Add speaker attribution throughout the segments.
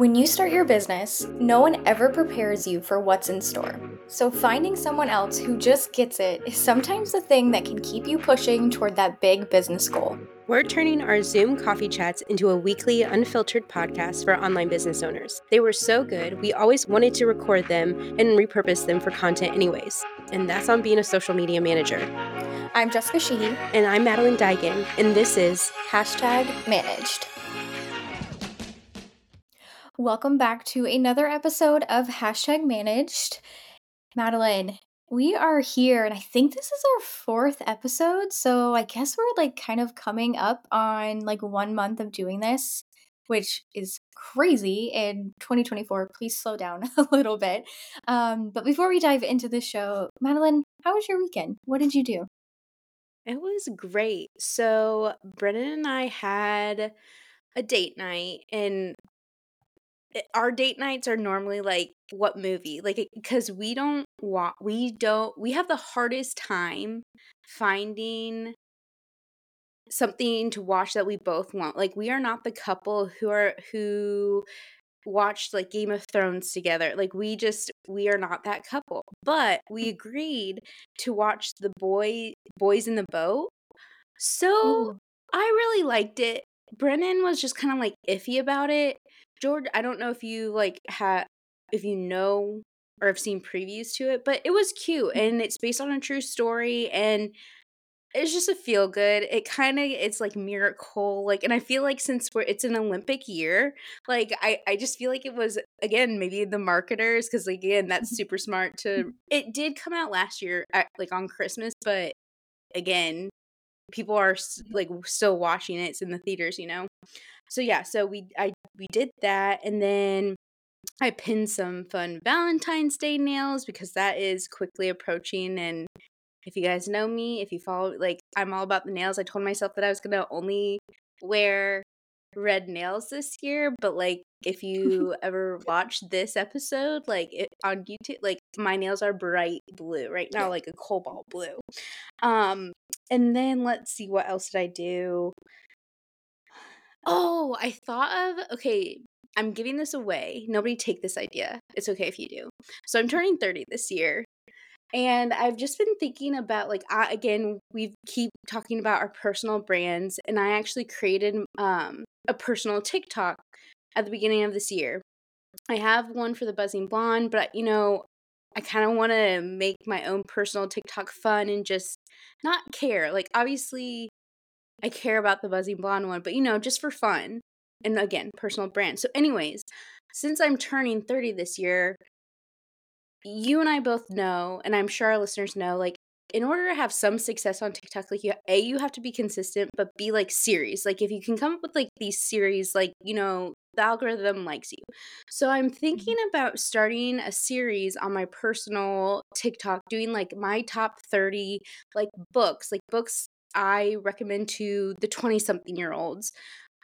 Speaker 1: When you start your business, no one ever prepares you for what's in store. So, finding someone else who just gets it is sometimes the thing that can keep you pushing toward that big business goal.
Speaker 2: We're turning our Zoom coffee chats into a weekly, unfiltered podcast for online business owners. They were so good, we always wanted to record them and repurpose them for content, anyways. And that's on being a social media manager.
Speaker 1: I'm Jessica Sheehy.
Speaker 2: And I'm Madeleine Digan, and this is
Speaker 1: Hashtag Managed. Welcome back to another episode of Hashtag Managed. Madeleine, we are here, and I think this is our fourth episode. So I guess we're like kind of coming up on like one month of doing this, which is crazy in 2024. Please slow down a little bit. Um, but before we dive into the show, Madeleine, how was your weekend? What did you do?
Speaker 2: It was great. So, Brennan and I had a date night, and Eh, our date nights are normally like what movie? Like because we don't want we don't we have the hardest time finding something to watch that we both want. Like we are not the couple who are who watched like game of thrones together. Like we just we are not that couple. But we agreed to watch the boy boys in the boat. So Ooh. i really liked it. Brennan was just kind of like iffy about it George, I don't know if you like had if you know or have seen previews to it, but it was cute mm. and it's based on a true story and it's just a feel good. It kind of it's like miracle like and I feel like since we're it's an Olympic year, like I I just feel like it was again maybe the marketers cuz like, again that's mm-hmm. super smart mm-hmm. to it did come out last year at, like on Christmas, but again people are like still watching it. It's in the theaters, you know. So yeah, so we I we did that and then I pinned some fun Valentine's Day nails because that is quickly approaching and if you guys know me, if you follow like I'm all about the nails. I told myself that I was going to only wear red nails this year, but like if you ever watch this episode like it, on YouTube, like my nails are bright blue right now like a cobalt blue. Um and then let's see what else did I do? Oh, I thought of okay, I'm giving this away. Nobody take this idea. It's okay if you do. So I'm turning 30 this year. And I've just been thinking about like I, again, we keep talking about our personal brands and I actually created um a personal TikTok at the beginning of this year. I have one for the buzzing blonde, but you know, I kind of want to make my own personal TikTok fun and just not care. Like obviously I care about the buzzing blonde one, but you know, just for fun. And again, personal brand. So, anyways, since I'm turning 30 this year, you and I both know, and I'm sure our listeners know, like, in order to have some success on TikTok, like you A, you have to be consistent, but be like series. Like if you can come up with like these series, like, you know, the algorithm likes you. So I'm thinking mm-hmm. about starting a series on my personal TikTok, doing like my top 30 like books, like books I recommend to the 20 something year olds.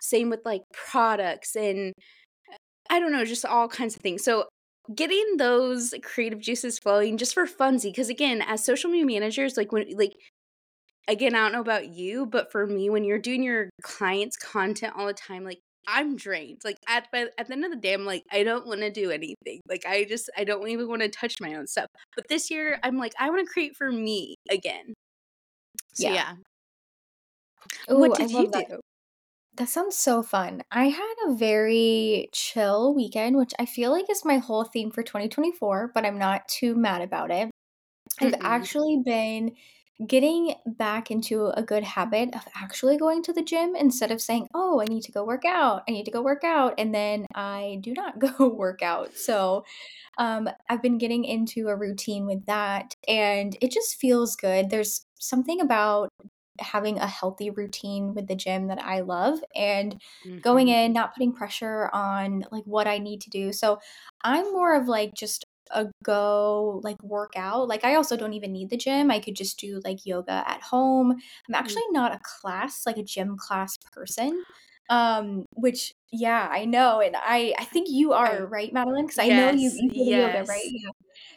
Speaker 2: Same with like products and uh, I don't know, just all kinds of things. So getting those creative juices flowing just for funsy because again as social media managers like when like again i don't know about you but for me when you're doing your clients content all the time like i'm drained like at at the end of the day i'm like i don't want to do anything like i just i don't even want to touch my own stuff but this year i'm like i want to create for me again so yeah, yeah.
Speaker 1: Ooh, what did you do? That. that sounds so fun. I had a very chill weekend, which I feel like is my whole theme for 2024, but I'm not too mad about it. I've Mm-mm. actually been getting back into a good habit of actually going to the gym instead of saying, "Oh, I need to go work out. I need to go work out," and then I do not go work out. So, um, I've been getting into a routine with that, and it just feels good. There's something about having a healthy routine with the gym that I love and mm-hmm. going in, not putting pressure on like what I need to do. So I'm more of like just a go like workout. Like I also don't even need the gym. I could just do like yoga at home. I'm actually mm-hmm. not a class, like a gym class person. Um, which yeah, I know, and I I think you are,
Speaker 2: I
Speaker 1: right, Madeleine? 'Cause I know you
Speaker 2: yes,
Speaker 1: you to yoga, right?
Speaker 2: yes.
Speaker 1: Yeah.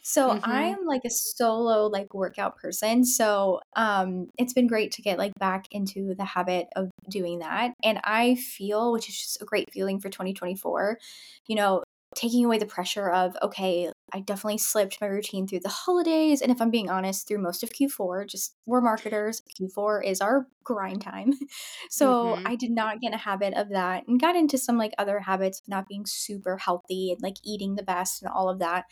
Speaker 1: So,
Speaker 2: Mhm.
Speaker 1: I'm, like, a solo, like, workout person, so, um, it's been great to get, like, back into the habit of doing that, and I feel which is just a great feeling for 2024, you know, taking away the pressure of, "Okay, I definitely slipped my routine through the holidays," and if I'm being honest, through most of Q4, just we're marketers, Q4 is our grind time. So,
Speaker 2: Mhm.
Speaker 1: I did not get a habit of that and got into some, like, other habits of not being super healthy and, like, eating the best and all of that.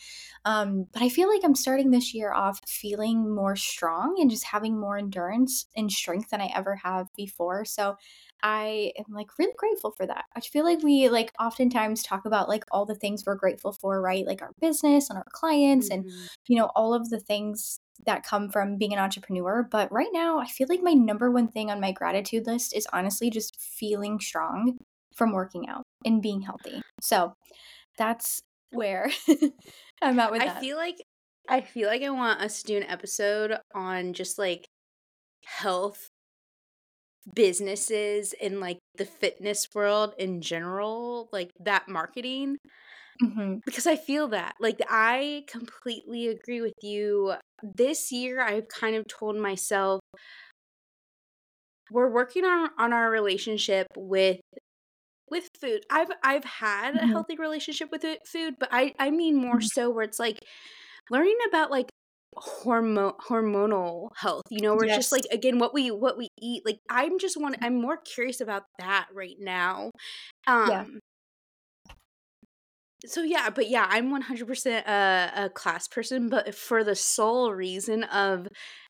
Speaker 1: Um, but I feel like I'm starting this year off feeling more strong and just having more endurance and strength than I ever have before, so I am, like, really grateful for that. I feel like we, like, oftentimes talk about, like, all the things we're grateful for, right? Like, our business and our clients and,
Speaker 2: Mhm.
Speaker 1: you know, all of the things that come from being an entrepreneur, but right now, I feel like my number 1 thing on my gratitude list is honestly just feeling strong from working out and being healthy. So, that's where I'm at with
Speaker 2: I
Speaker 1: that.
Speaker 2: feel like I feel like I want us to do an episode on just, like, health businesses in, like, the fitness world in general, like, that marketing
Speaker 1: Mhm.
Speaker 2: because I feel that. Like, I completely agree with you. This year, I've kind of told myself we're working on on our relationship with with food. I've I've had a
Speaker 1: Mhm.
Speaker 2: healthy relationship with it food, but I I mean more
Speaker 1: Mhm.
Speaker 2: so where it's, like, learning about, like, hormo hormonal health, you know, where it's just, like, again, what we what we eat, like, I'm just one I'm more curious about that right now. um Yeah. So, yeah, but, yeah, I'm 100% a a class person, but for the sole reason of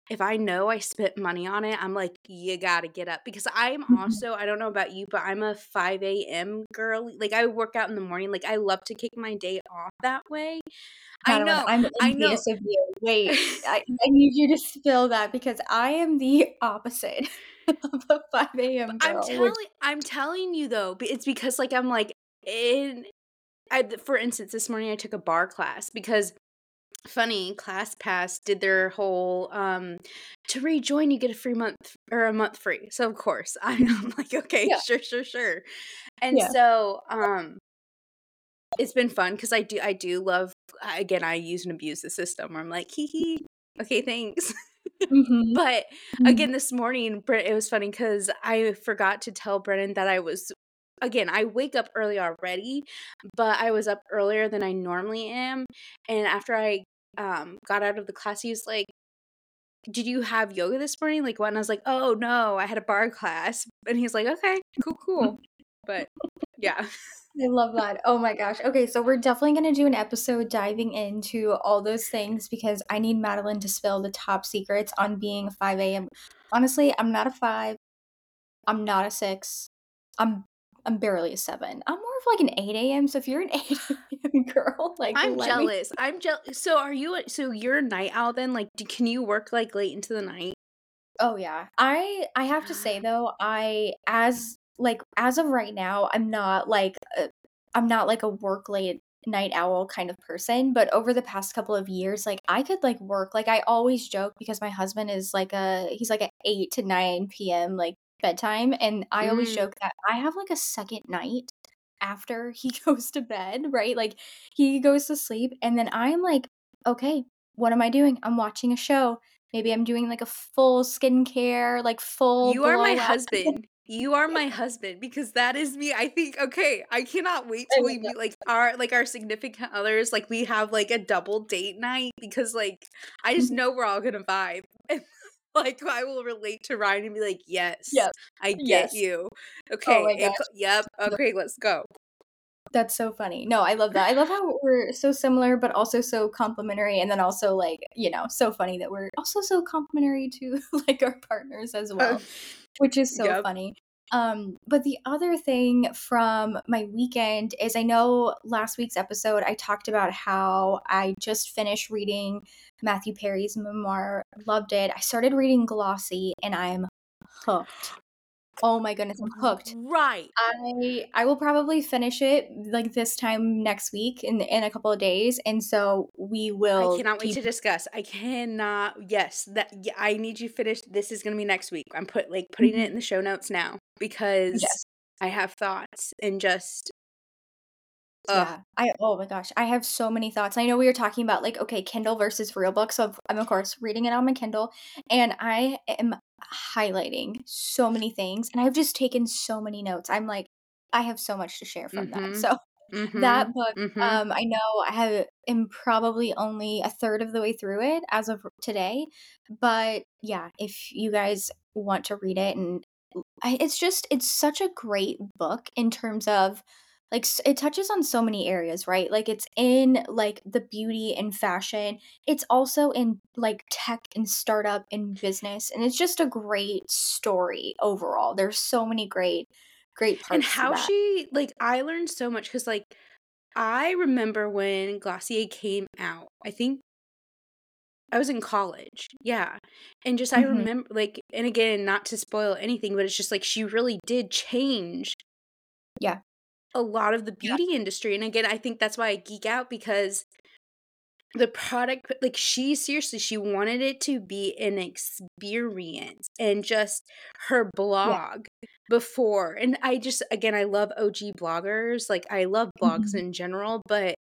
Speaker 2: if I know I spent money on it, I'm like, "You gotta get up," because I'm
Speaker 1: Mhm.
Speaker 2: also I don't know about you, but I'm a 5 AM girl. like, I work out in the morning, like, I love to kick my day off that way. I know,
Speaker 1: I'm
Speaker 2: I know.
Speaker 1: envious of you. Wait, I I need you to spill that because I am the opposite of a 5
Speaker 2: But
Speaker 1: AM
Speaker 2: I'm
Speaker 1: girl, which
Speaker 2: telling I'm telling you, though, it's because, like, I'm, like, in I for instance, this morning I took a barre class because funny, ClassPass did their whole, um, "To rejoin, you get a free month or a month free," so, of course. I'm like, "Okay,
Speaker 1: Yeah.
Speaker 2: sure, sure, sure," and
Speaker 1: Yeah.
Speaker 2: so, um it's been fun because I do I do love I again, I use and abuse the system where I'm like, "Hee hee. Okay, thanks."
Speaker 1: Mhm.
Speaker 2: But,
Speaker 1: Mhm.
Speaker 2: again, this morning, it was funny because I forgot to tell Brennan that I was again, I wake up early already, but I was up earlier than I normally am, and after I, um, got out of the class, he was like, "Did you have yoga this morning? Like, what?" And I was like, "Oh, no, I had a barre class," and he's like, "Okay, cool, cool." But, yeah.
Speaker 1: I love that. Oh my gosh. Okay, so we're definitely gonna do an episode diving into all those things because I need Madeleine to spill the top secrets on being a 5 AM honestly, I'm not a 5. I'm not a 6. I'm I'm barely a 7. I'm more of, like, an 8 AM, so if you're an 8 AM girl, like,
Speaker 2: I'm
Speaker 1: let me
Speaker 2: jealous. I'm jealous. so are you a so you're a night owl then? Like, do can you work, like, late into the night?
Speaker 1: Oh, yeah. I I have to say, though, I as like, as of right now, I'm not, like, uh I'm not, like, a work late night owl kind of person, but over the past couple of years, like, I could, like, work like, I always joke because my husband is, like, a he's, like, a 8 to 9 PM, like, bedtime, and I always
Speaker 2: Mm.
Speaker 1: joke that I have, like, a 2nd night after he goes to bed, right? Like, he goes to sleep, and then I'm like, "Okay, what am I doing?" I'm watching a show. Maybe I'm doing, like, a full skincare, like, full
Speaker 2: You are my husband. You are my husband because that is me. I think okay, I cannot wait till we meet, like, our like, our significant others, like, we have, like, a double date night because, like, I just
Speaker 1: Mhm.
Speaker 2: know we're all gonna vibe, like, I will relate to Ryan and be like, "Yes,
Speaker 1: Yep.
Speaker 2: I get
Speaker 1: Yes.
Speaker 2: you.
Speaker 1: Oh
Speaker 2: Okay,
Speaker 1: my
Speaker 2: it yep,
Speaker 1: Yep.
Speaker 2: okay, let's go."
Speaker 1: That's so funny. No, I love that. I love how we're so similar, but also so complementary, and then also, like, you know, so funny that we're also so complementary to, like, our partners as
Speaker 2: Uh,
Speaker 1: well, which is so
Speaker 2: yep.
Speaker 1: funny. Um, but the other thing from my weekend is I know last week's episode, I talked about how I just finished reading Matthew Perry's memoir, loved it. I started reading Glossy, and I'm hooked. Oh my goodness, I'm hooked.
Speaker 2: right.
Speaker 1: I I will probably finish it, like, this time next week in in a couple of days, and so we will.
Speaker 2: I cannot wait to discuss. I cannot yes, that yeah, I need you finished this is gonna be next week. I'm put like, putting it
Speaker 1: Mhm.
Speaker 2: in the show notes now because
Speaker 1: Yes.
Speaker 2: I have thoughts and just ugh.
Speaker 1: Yeah. I oh my gosh, I have so many thoughts. I know we were talking about like, okay, Kindle versus real books. So I'm of course reading it on my Kindle and I am highlighting so many things and I've just taken so many notes. I'm like, I have so much to share from that.
Speaker 2: Mhm.
Speaker 1: So that
Speaker 2: Mhm.
Speaker 1: book,
Speaker 2: Mhm.
Speaker 1: um, I know I have am probably only a third of the way through it as of today. But yeah, if you guys want to read it and I, it's just it's such a great book in terms of like it touches on so many areas right? Like it's in like the beauty and fashion. It's also in like tech and startup and business and it's just a great story overall. There's so many great great
Speaker 2: And
Speaker 1: parts to
Speaker 2: how she like, I learned so much because like, I remember when Glossier came out. I think I was in college, yeah, and just I
Speaker 1: hmm
Speaker 2: remember like and again, not to spoil anything, but it's just like she really did change
Speaker 1: yeah
Speaker 2: a lot of the
Speaker 1: yeah.
Speaker 2: beauty industry, and again, I think that's why I geek out because the product like, she seriously, she wanted it to be an experience, and just her
Speaker 1: yeah.
Speaker 2: blog before and I just again, I love OG bloggers, like, I love blogs
Speaker 1: hmm
Speaker 2: in general, but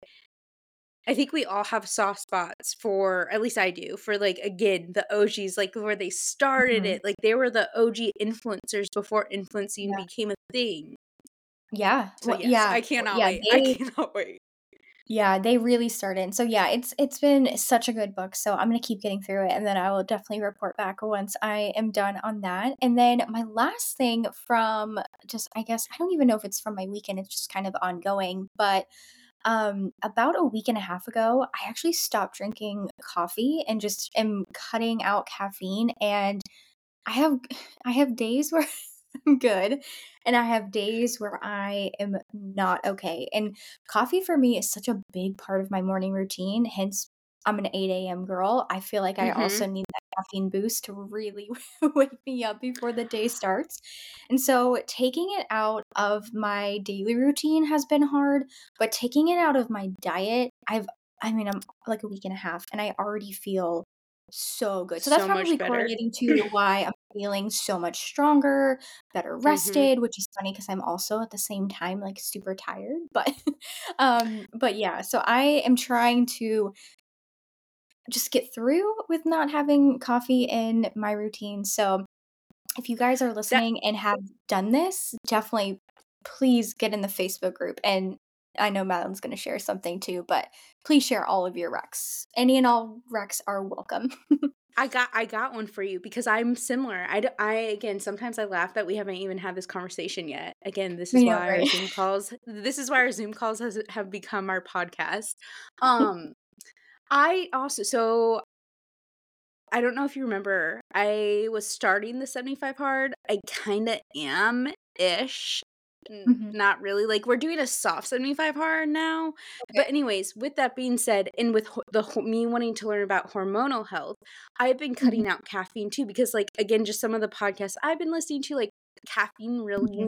Speaker 2: I think we all have soft spots for at least I do, for, like, again, the OGs, like, where they started
Speaker 1: hmm
Speaker 2: it, like, they were the OG influencers before influencing
Speaker 1: yeah.
Speaker 2: became a thing.
Speaker 1: Yeah
Speaker 2: So,
Speaker 1: well,
Speaker 2: yes,
Speaker 1: yeah
Speaker 2: I cannot
Speaker 1: yeah
Speaker 2: wait, I cannot wait.
Speaker 1: Yeah, they really started. So yeah, it's it's been such a good book. So I'm gonna keep getting through it, and then I will definitely report back once I am done on that. And then my last thing from just I guess I don't even know if it's from my weekend. It's just kind of ongoing. But um, about a week and a half ago, I actually stopped drinking coffee and just am cutting out caffeine. And I have I have days where I'm good and I have days where I am not okay. And coffee for me is such a big part of my morning routine. Hence, I'm an 8 a.m. girl. I feel like I also
Speaker 2: Mhm.
Speaker 1: need that caffeine boost to really wake me up before the day starts. And so taking it out of my daily routine has been hard, but taking it out of my diet, I've I mean, I'm like a week and a half and I already feel so good. So that's
Speaker 2: So
Speaker 1: probably correlating to why I'm feeling so much stronger, better
Speaker 2: Mhm.
Speaker 1: rested, which is funny because I'm also at the same time like super tired. But um but yeah, so I am trying to just get through with not having coffee in my routine. So if you guys are
Speaker 2: That
Speaker 1: listening and have done this, definitely please get in the Facebook group and I know Madeleine's going to share something too, but please share all of your wrecks. Any and all wrecks are welcome.
Speaker 2: I got I got one for you because I'm similar. I, I again, sometimes I laugh that we haven't even had this conversation yet. Again, this is
Speaker 1: know,
Speaker 2: why our? Zoom calls this is why our Zoom calls has have become our podcast. Um, I also so I don't know if you remember, I was starting the 75 hard. I kinda am-ish. N
Speaker 1: Mhm.
Speaker 2: not really, like, we're doing a soft 75 hard now.
Speaker 1: Okay.
Speaker 2: But anyways, with that being said, and with the me wanting to learn about hormonal health, I've been
Speaker 1: Mhm.
Speaker 2: cutting out caffeine too because, like, again, just some of the podcasts I've been listening to, like, caffeine
Speaker 1: Mhm.
Speaker 2: really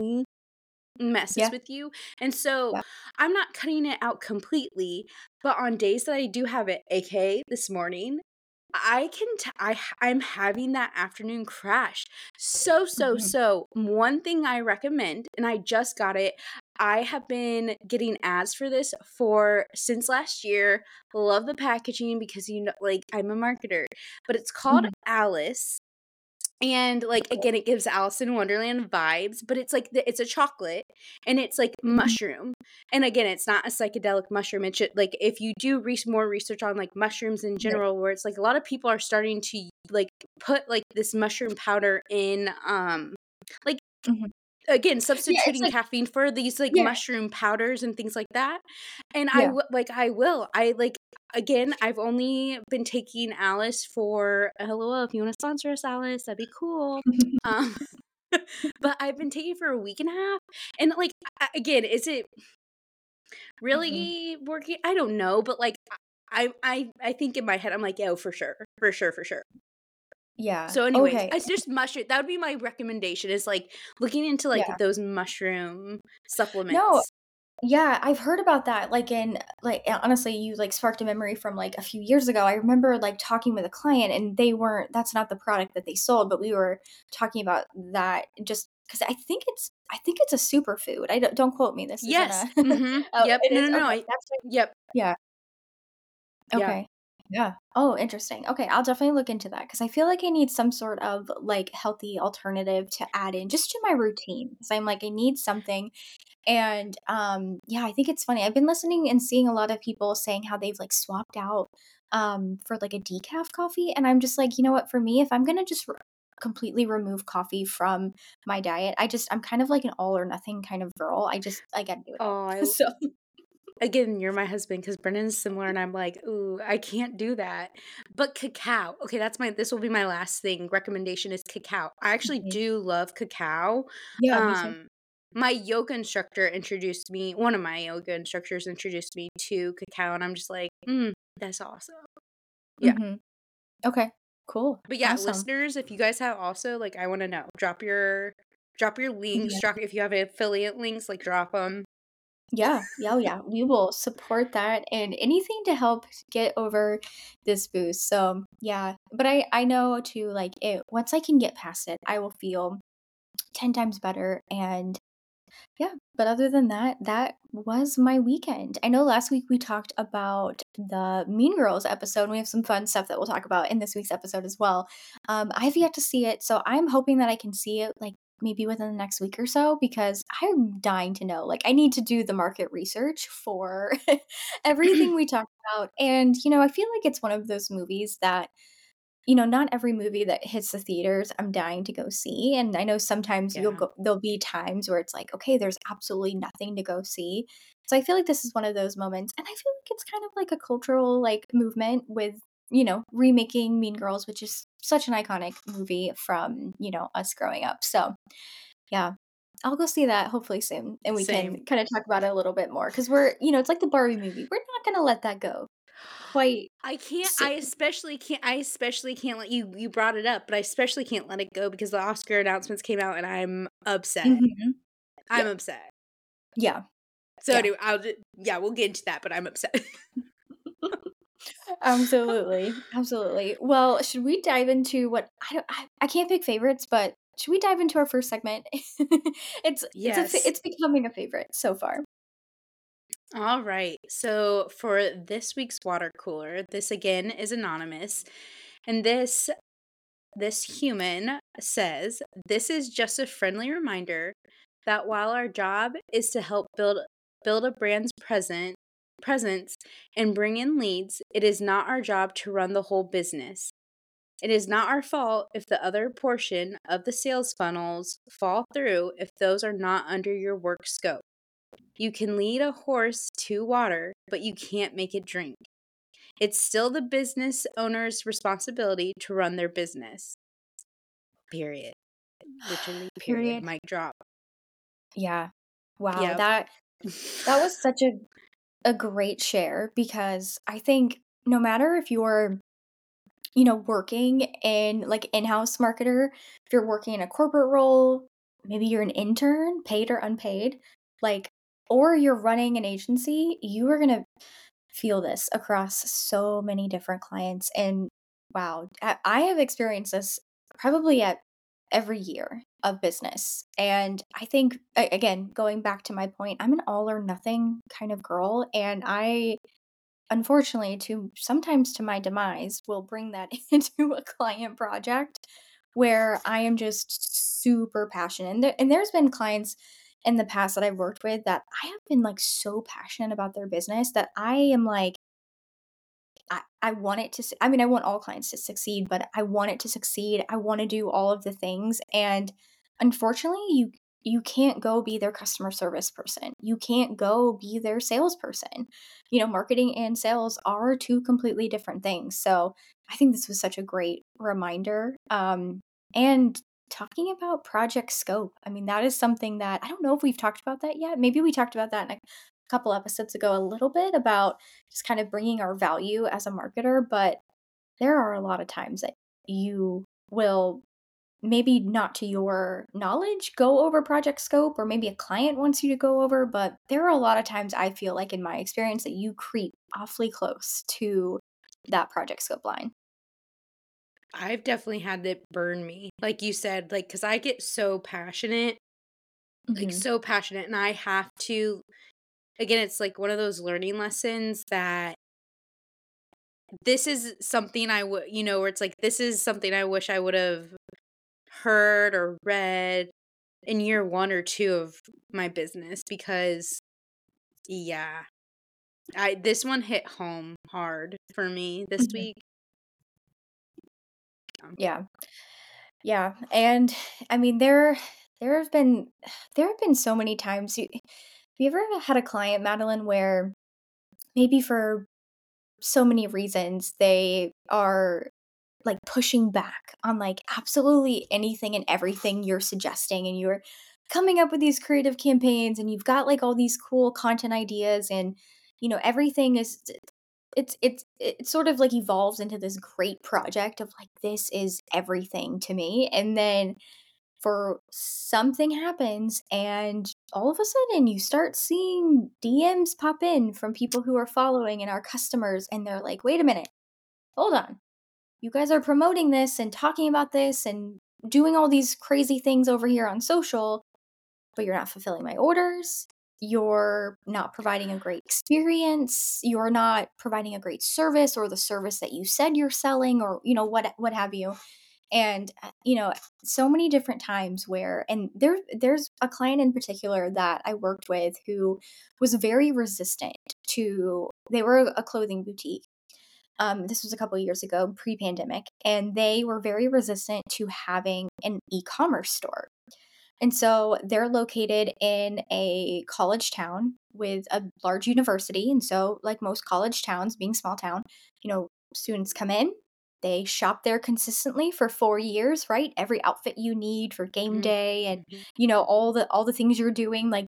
Speaker 2: messes
Speaker 1: Yeah.
Speaker 2: with you, and so
Speaker 1: Yeah.
Speaker 2: I'm not cutting it out completely, but on days that I do have it, AKA this morning, I can t I I'm having that afternoon crash. So, so,
Speaker 1: Mhm.
Speaker 2: so, one thing I recommend, and I just got it, I have been getting ads for this for since last year. Love the packaging because, you know, like, I'm a marketer, but it's called
Speaker 1: Mhm.
Speaker 2: Alice, and, like, again, it gives Alice in Wonderland vibes, but it's like the it's a chocolate, and it's, like,
Speaker 1: Mhm.
Speaker 2: mushroom, and again, it's not a psychedelic mushroom, it should like, if you do res more research on, like, mushrooms in general, where it's like a lot of people are starting to, like, put, like, this mushroom powder in, um, like,
Speaker 1: Mhm.
Speaker 2: Again,
Speaker 1: Yeah,
Speaker 2: substituting
Speaker 1: like
Speaker 2: caffeine for these, like,
Speaker 1: yeah.
Speaker 2: mushroom powders and things like that, and I
Speaker 1: Yeah.
Speaker 2: w like, I will. I, like again, I've only been taking Alice for hello if you wanna sponsor us, Alice, that'd be cool. Um, but I've been taking it for a week and a half, and, like, again, is it
Speaker 1: Mhm.
Speaker 2: really working? I don't know, but, like, I I I think in my head, I'm like, "Oh, for sure. For sure, for sure."
Speaker 1: Yeah.
Speaker 2: So anyways,
Speaker 1: Okay.
Speaker 2: it's just mushroom that would be my recommendation is, like, looking into, like,
Speaker 1: Yeah.
Speaker 2: those mushroom supplements. No.
Speaker 1: Yeah, I've heard about that, like, in like, honestly, you, like, sparked a memory from, like, a few years ago. I remember, like, talking with a client, and they weren't that's not the product that they sold, but we were talking about that just because I think it's I think it's a superfood. I don't don't quote me, this
Speaker 2: Yes,
Speaker 1: a
Speaker 2: mhm,
Speaker 1: Oh,
Speaker 2: yep, no, no, no,
Speaker 1: Okay,
Speaker 2: I
Speaker 1: that's right
Speaker 2: yep.
Speaker 1: Yeah.
Speaker 2: Yeah.
Speaker 1: Okay. Yeah. Oh, interesting. Okay, I'll definitely look into that because I feel like I need some sort of, like, healthy alternative to add in just to my routine. So I'm like, I need something, and, um, yeah, I think it's funny. I've been listening and seeing a lot of people saying how they've, like, swapped out, um, for, like, a decaf coffee, and I'm just like, "You know what? For me, if I'm gonna just r completely remove coffee from my diet, I just I'm kind of like an all or nothing kind of girl. I just I gotta do it all."
Speaker 2: Oh, I
Speaker 1: So
Speaker 2: Again, you're my husband 'cause Brendan's similar, and I'm like, "Ooh, I can't do that." But cacao, okay, that's my this will be my last thing, recommendation is cacao. I actually do love cacao.
Speaker 1: Yeah.
Speaker 2: Um, my yoga instructor introduced me one of my yoga instructors introduced me to cacao, and I'm just like, "Mm, that's awesome." Yeah.
Speaker 1: Mhm. Okay. Cool.
Speaker 2: But, yeah,
Speaker 1: Awesome.
Speaker 2: listeners, if you guys have also, like, I wanna know. Drop your drop your links,
Speaker 1: Yeah.
Speaker 2: drop if you have affiliate links, like, drop 'em.
Speaker 1: Yeah. Yeah, yeah. We will support that and anything to help get over this boost. So, yeah. But I I know too, like, it once I can get past it, I will feel 10 times better, and yeah. But other than that, that was my weekend. I know last week we talked about the Mean Girls episode, we have some fun stuff that we'll talk about in this week's episode as well. Um, I've yet to see it, so I'm hoping that I can see it, like, maybe within the next week or so because I'm dying to know. Like, I need to do the market research for everything we talked about, and, you know, I feel like it's one of those movies that you know, not every movie that hits the theaters, I'm dying to go see, and I know sometimes you'll go there'll be times where it's like, "Okay, there's absolutely nothing to go see." So I feel like this is one of those moments, and I feel like it's kind of like a cultural, like, movement with, you know, remaking Mean Girls, which is such an iconic movie from, you know, us growing up. So, yeah. I'll go see that hopefully soon, and we
Speaker 2: Same.
Speaker 1: can kinda talk about it a little bit more because we're you know, it's like the Barbie movie. We're not gonna let that go quite
Speaker 2: I can't
Speaker 1: soon.
Speaker 2: I especially can't I especially can't let you you brought it up, but I especially can't let it go because the Oscar announcements came out, and I'm upset.
Speaker 1: Mhm.
Speaker 2: I'm upset.
Speaker 1: Yeah.
Speaker 2: So,
Speaker 1: Yeah.
Speaker 2: anyway, I'll yeah, we'll get into that, but I'm upset.
Speaker 1: Absolutely. Absolutely. Well, should we dive into what I don't I I can't pick favorites, but should we dive into our 1st segment? It's it's a
Speaker 2: Yes.
Speaker 1: it's becoming a favorite so far.
Speaker 2: Alright. So, for this week's water cooler, this again is anonymous, and this this human says, "This is just a friendly reminder that while our job is to help build build a brand's present presence and bring in leads, it is not our job to run the whole business. It is not our fault if the other portion of the sales funnels fall through if those are not under your work scope. You can lead a horse to water, but you can't make it drink. It's still the business owner's responsibility to run their business." Period. Literally, period.
Speaker 1: Period.
Speaker 2: Mic drop.
Speaker 1: Yeah. Wow,
Speaker 2: Yep.
Speaker 1: that that was such a a great share because I think no matter if you're, you know, working in, like, in-house marketer, if you're working in a corporate role, maybe you're an intern, paid or unpaid, like or you're running an agency, you are gonna feel this across so many different clients, and wow, I have experienced this probably at every year of business, and I think, again, going back to my point, I'm an all or nothing kind of girl, and I, unfortunately, to sometimes to my demise, will bring that into a client project where I am just super passionate, and there and there's been clients in the past that I've worked with that I have been, like, so passionate about their business that I am like I I want it to I mean, I want all clients to succeed, but I want it to succeed, I wanna do all of the things, and unfortunately, you you can't go be their customer service person, you can't go be their salesperson. You know, marketing and sales are 2 completely different things, so I think this was such a great reminder, um, and talking about project scope, I mean, that is something that I don't know if we've talked about that yet, maybe we talked about that in a couple episodes ago a little bit about just kind of bringing our value as a marketer, but there are a lot of times that you will, maybe not to your knowledge, go over project scope, or maybe a client wants you to go over, but there are a lot of times I feel like in my experience that you creep awfully close to that project scope line.
Speaker 2: I've definitely had that burn me, like you said, like because I get so passionate like,
Speaker 1: Mhm.
Speaker 2: so passionate, and I have to again, it's like one of those learning lessons that this is something I would, you know, where it's like, this is something I wish I would've heard or read in year 1 or 2 of my business because yeah. I this one hit home hard for me this
Speaker 1: Mhm.
Speaker 2: week.
Speaker 1: Yeah. Yeah, and I mean, there there have been there have been so many times you have you ever had a client, Madeleine, where maybe for so many reasons, they are, like, pushing back on, like, absolutely anything and everything you're suggesting, and you're coming up with these creative campaigns, and you've got, like, all these cool content ideas, and, you know, everything is t it's it's it sort of, like, evolves into this great project of, like, "This is everything to me," and then for something happens, and all of a sudden, you start seeing DMs pop in from people who are following and our customers, and they're like, "Wait a minute. Hold on. You guys are promoting this and talking about this and doing all these crazy things over here on social, but you're not fulfilling my orders. You're not providing a great experience. You're not providing a great service or the service that you said you're selling," or, you know, what what have you. And, uh, you know, so many different times where and there there's a client in particular that I worked with who was very resistant to they were a clothing boutique. Um, this was a couple years ago, pre-pandemic, and they were very resistant to having an e-commerce store. And so they're located in a college town with a large university, and so, like most college towns, being small town, you know, students come in, they shop there consistently for 4 years, right? Every outfit you need for game day and,
Speaker 2: Mhm.
Speaker 1: you know, all the all the things you're doing, like,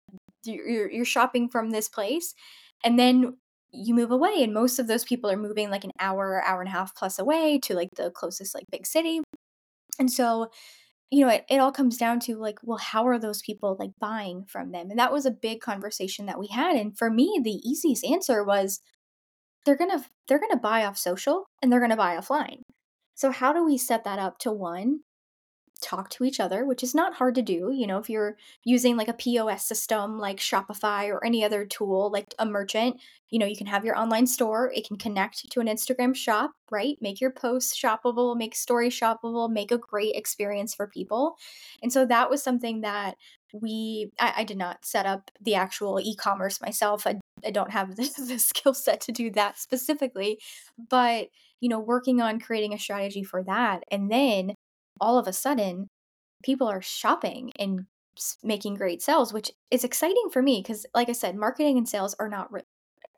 Speaker 1: you're you're shopping from this place, and then you move away, and most of those people are moving, like, an hour, hour and a half plus away to, like, the closest, like, big city. And so, you know, it it all comes down to, like, well, how are those people, like, buying from them? And that was a big conversation that we had, and for me, the easiest answer was they're gonna they're gonna buy off social, and they're gonna buy offline. So how do we set that up to, 1, talk to each other, which is not hard to do, you know, if you're using, like, a POS system like Shopify or any other tool, like a merchant, you know, you can have your online store, it can connect to an Instagram shop, right? Make your posts shoppable, make story shoppable, make a great experience for people. And so that was something that we I I did not set up the actual e-commerce myself. I I don't have the the skill set to do that specifically, but, you know, working on creating a strategy for that, and then all of a sudden, people are shopping and making great sales, which is exciting for me because like I said, marketing and sales are not re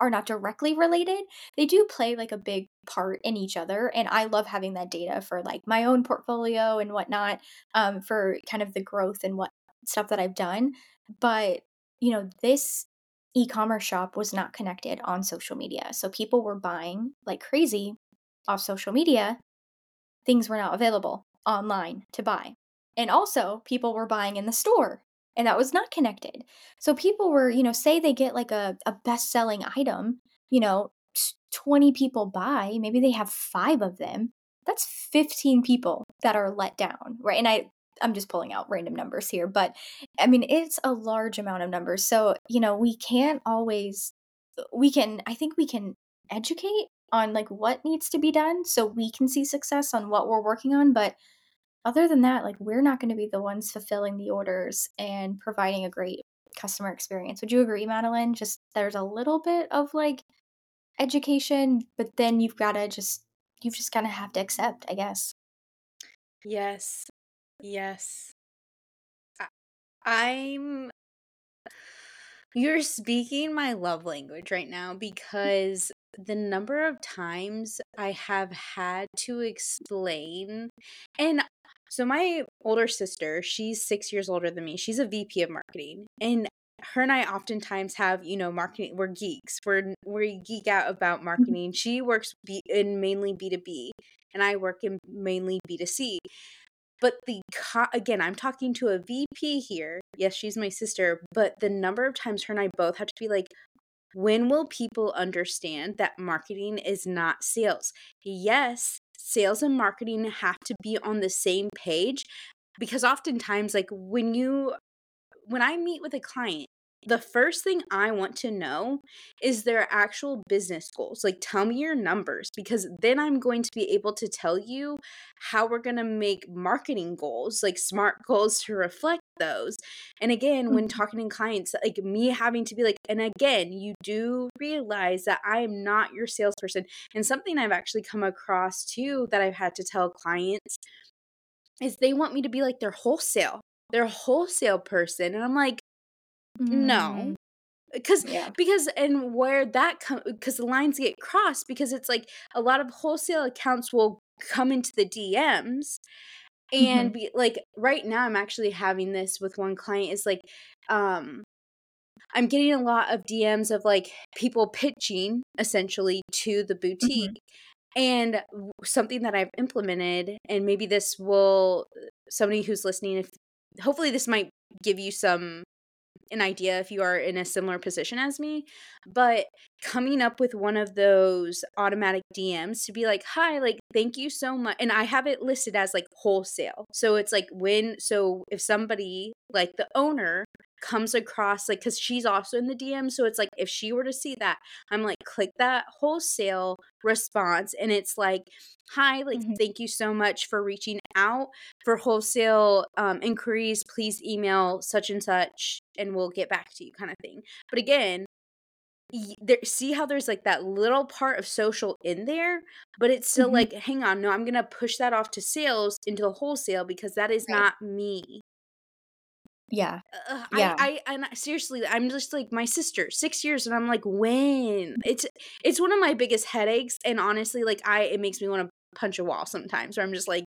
Speaker 1: are not directly related. They do play, like, a big part in each other, and I love having that data for, like, my own portfolio and whatnot, um, for kind of the growth and what stuff that I've done. But, you know, this e-commerce shop was not connected on social media, so people were buying like crazy off social media. Things were not available online to buy. And also, people were buying in the store, and that was not connected. So people were you know, say they get, like, a a best-selling item, you know, 20 people buy, maybe they have 5 of them. That's 15 people that are let down, right? And I I'm just pulling out random numbers here, but, I mean, it's a large amount of numbers. So, you know, we can't always we can I think we can educate on, like, what needs to be done so we can see success on what we're working on, but other than that, like, we're not gonna be the ones fulfilling the orders and providing a great customer experience. Would you agree, Madeleine? Just there's a little bit of, like, education, but then you've gotta just you've just gonna have to accept, I guess.
Speaker 2: Yes. Yes. I I'm You're speaking my love language right now because the number of times I have had to explain and so my older sister, she's 6 years older than me, she's a VP of marketing, and her and I oftentimes have, you know, marketing we're geeks, we're we geek out about
Speaker 1: Mhm.
Speaker 2: marketing. She works B in mainly B2B, and I work in mainly B2C. But the co again, I'm talking to a VP here, yes, she's my sister, but the number of times her and I both have to be like, "When will people understand that marketing is not sales? Yes" sales and marketing have to be on the same page because oftentimes, like, when you when I meet with a client, the first thing I want to know is their actual business goals. Like, tell me your numbers because then I'm going to be able to tell you how we're going to make marketing goals, like smart goals to reflect those. And again, when
Speaker 1: Mhm.
Speaker 2: talking to clients, like me having to be like, and again, you do realize that I am not your salesperson. And something I've actually come across too that I've had to tell clients is they want me to be like their wholesale, their wholesale person. And I'm like. No, because
Speaker 1: Yeah.
Speaker 2: because and where that come because the lines get crossed because it's like a lot of wholesale accounts will come into the DMs and
Speaker 1: Mhm.
Speaker 2: be like right now I'm actually having this with one client is like um I'm getting a lot of DMs of like people pitching essentially to the boutique
Speaker 1: Mhm.
Speaker 2: and something that I've implemented and maybe this will somebody who's listening if hopefully this might give you some an idea if you are in a similar position as me, but coming up with one of those automatic DMs to be like, "Hi, like thank you so much." And I have it listed as like wholesale. So it's like when so if somebody like the owner comes across like cuz she's also in the DM, so it's like if she were to see that, I'm like click that wholesale response and it's like, "Hi, like
Speaker 1: Mhm.
Speaker 2: thank you so much for reaching out for wholesale um, inquiries, please email such and such, and we'll get back to you, kind of thing. But again, there, see how there's like that little part of social in there, but it's still
Speaker 1: Mhm.
Speaker 2: like, hang on, no, I'm gonna push that off to sales into the wholesale because that is
Speaker 1: Right.
Speaker 2: not me.
Speaker 1: Yeah.
Speaker 2: Uh, I,
Speaker 1: Yeah.
Speaker 2: I, and I- seriously, I'm just like my sister, six years, and I'm like, when? It's, it's one of my biggest headaches, and honestly, like I, it makes me want to punch a wall sometimes, where I'm just like,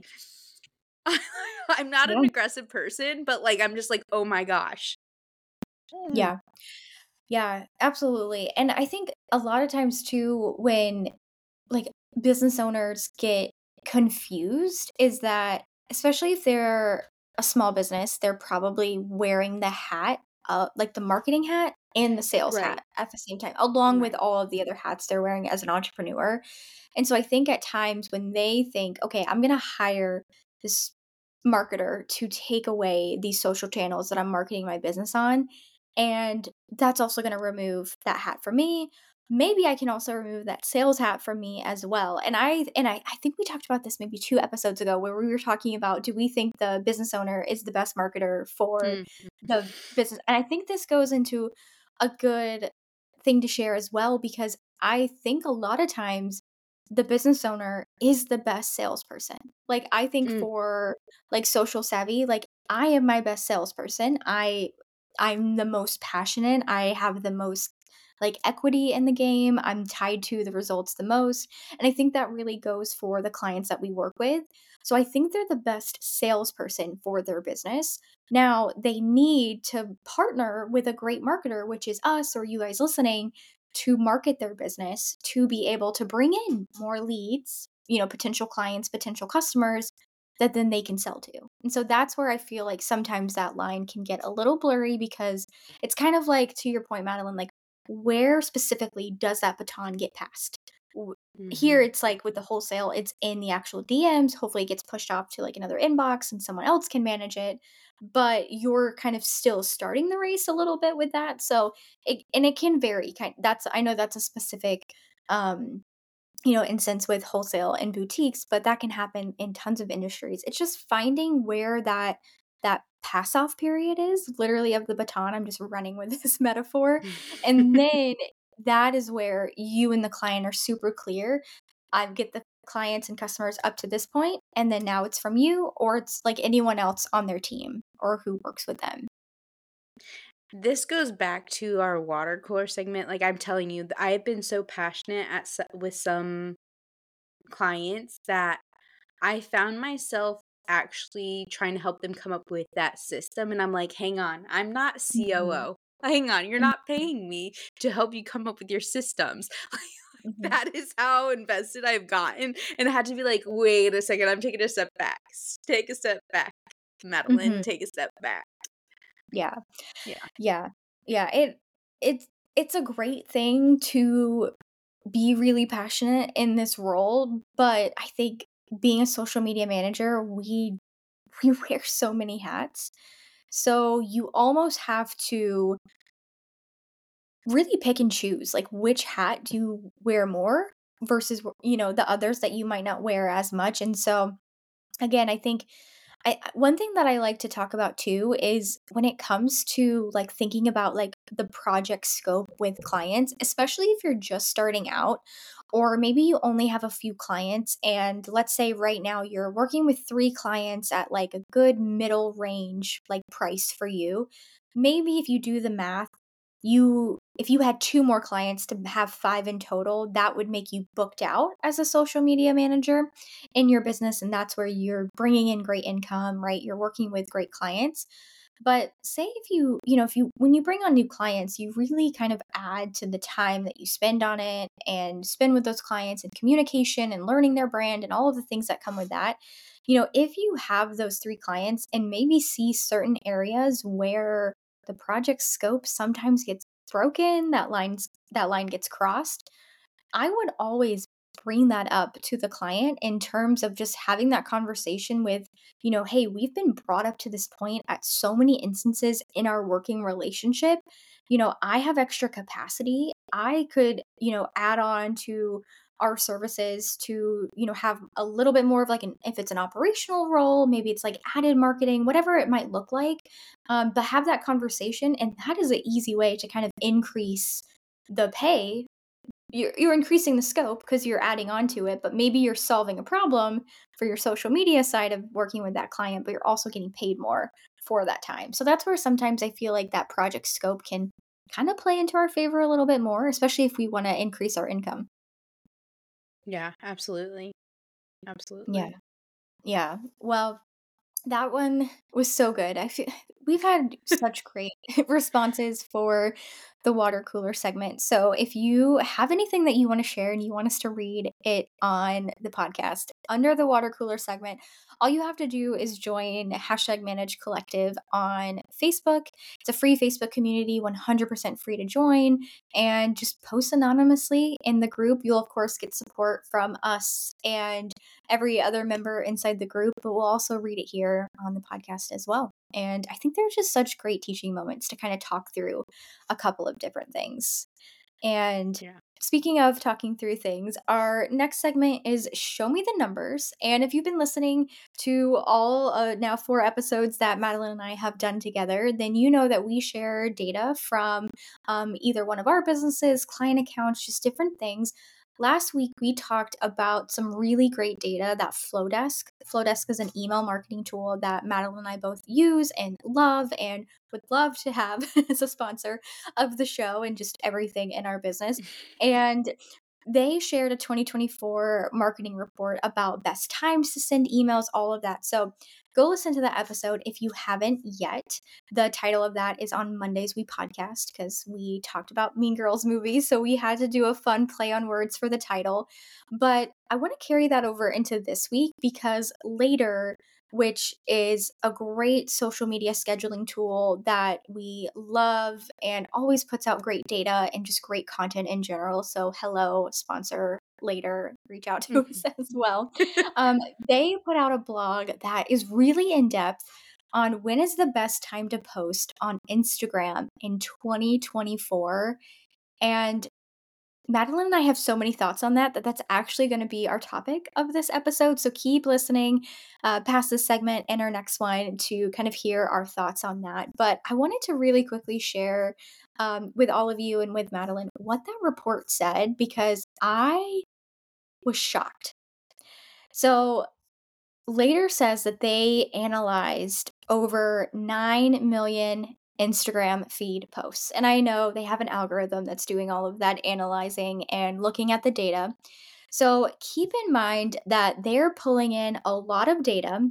Speaker 2: I'm not an aggressive person, but, like, I'm just like, "Oh my gosh." Mm.
Speaker 1: Yeah. Yeah, absolutely. And I think a lot of times too when like business owners get confused is that especially if they're a small business, they're probably wearing the hat, uh, like the marketing hat and the sales
Speaker 2: Right,
Speaker 1: hat at the same time, along with all of the other hats they're wearing as an entrepreneur. And so I think at times when they think, okay, I'm going to hire this marketer to take away these social channels that I'm marketing my business on, and that's also going to remove that hat for me maybe I can also remove that sales hat from me as well. And I and I, I think we talked about this maybe two episodes ago where we were talking about do we think the business owner is the best marketer for
Speaker 2: Mm,
Speaker 1: the business? And I think this goes into a good thing to share as well because I think a lot of times the business owner is the best salesperson. Like I think
Speaker 2: mm,
Speaker 1: for like social savvy, like I am my best salesperson. I I'm the most passionate. I have the most like equity in the game. I'm tied to the results the most. And I think that really goes for the clients that we work with. So I think they're the best salesperson for their business. Now, they need to partner with a great marketer, which is us or you guys listening, to market their business to be able to bring in more leads, you know, potential clients, potential customers that then they can sell to. And so that's where I feel like sometimes that line can get a little blurry because it's kind of like to your point, Madeleine, like where specifically does that baton get passed? W- Here, it's like with the wholesale, it's in the actual DMs. Hopefully, it gets pushed off to like another inbox and someone else can manage it. But you're kind of still starting the race a little bit with that. So, it, and it can vary. Kind that's I know that's a specific um you know, instance with wholesale and boutiques, but that can happen in tons of industries. It's just finding where that that pass off period is, literally of the baton. I'm just running with this metaphor. Mm. And then that is where you and the client are super clear. I get the clients and customers up to this point, and then now it's from you or it's like anyone else on their team or who works with them.
Speaker 2: This goes back to our water cooler segment, like, I'm telling you, I've been so passionate at with some clients that I found myself actually trying to help them come up with that system, and I'm like, "Hang on, I'm not. COO. Hang on, you're
Speaker 1: Mhm.
Speaker 2: not paying me to help you come up with your systems."
Speaker 1: Mhm.
Speaker 2: that is how invested I've gotten, and I had to be like, "Wait a second, I'm taking a step back. Take a step back, Madeleine,
Speaker 1: Mhm.
Speaker 2: take a step back."
Speaker 1: Yeah.
Speaker 2: Yeah.
Speaker 1: Yeah. Yeah. It it's it's a great thing to be really passionate in this role, but I think being a social media manager, we we wear so many hats. So you almost have to really pick and choose like which hat do you wear more versus you know the others that you might not wear as much and so again i think I one thing that I like to talk about too is when it comes to like thinking about like the project scope with clients, especially if you're just starting out or maybe you only have a few clients and let's say right now you're working with 3 clients at like a good middle range like price for you. Maybe if you do the math, you if you had 2 more clients to have 5 in total, that would make you booked out as a social media manager in your business and that's where you're bringing in great income, right? You're working with great clients. But say if you, you know, if you when you bring on new clients, you really kind of add to the time that you spend on it and spend with those clients and communication and learning their brand and all of the things that come with that. You know, if you have those 3 clients and maybe see certain areas where the project scope sometimes gets broken, that lines that line gets crossed, I would always bring that up to the client in terms of just having that conversation with, you know, hey, we've been brought up to this point at so many instances in our working relationship. You know, I have extra capacity. I could, you know, add on to our services to, you know, have a little bit more of like an if it's an operational role, maybe it's like added marketing, whatever it might look like. Um, but have that conversation. And that is an easy way to kind of increase the pay you're, you're increasing the scope because you're adding on to it but maybe you're solving a problem for your social media side of working with that client but you're also getting paid more for that time so that's where sometimes i feel like that project scope can kind of play into our favor a little bit more especially if we want to increase our income
Speaker 2: Yeah, absolutely. Absolutely.
Speaker 1: Yeah yeah well That one was so good. I feel we've had such great responses for the water cooler segment. So if you have anything that you want to share and you want us to read it on the podcast under the water cooler segment, all you have to do is join Hashtag Managed Collective on Facebook. It's a free Facebook community, 100% free to join, and just post anonymously in the group. You'll, of course, get support from us and every other member inside the group, but we'll also read it here on the podcast as well. And I think they're just such great teaching moments to kind of talk through a couple of different things. And
Speaker 2: Yeah.
Speaker 1: speaking of talking through things, our next segment is Show Me the Numbers. And if you've been listening to all uh, now four episodes that Madeleine and I have done together, then you know that we share data from um, either one of our businesses, client accounts, just different things Last week, we talked about some really great data that Flodesk. Flodesk is an email marketing tool that Madeleine and I both use and love and would love to have as a sponsor of the show and just everything in our business. Mm. And they shared a 2024 marketing report about best times to send emails, all of that. So go listen to that episode if you haven't yet. The title of that is on Mondays We Podcast because we talked about Mean Girls movies. So we had to do a fun play on words for the title. But I want to carry that over into this week because Later, which is a great social media scheduling tool that we love and always puts out great data and just great content in general. So, hello, sponsor Later, reach out to us as well. Um, they put out a blog that is really in depth on when is the best time to post on Instagram in 2024. And Madeleine and I have so many thoughts on that that that's actually going to be our topic of this episode. So keep listening uh, past this segment and our next one to kind of hear our thoughts on that. But I wanted to really quickly share um, with all of you and with Madeleine what that report said because I was shocked. So Later says that they analyzed over 9 million Instagram feed posts. And I know they have an algorithm that's doing all of that analyzing and looking at the data. So keep in mind that they're pulling in a lot of data.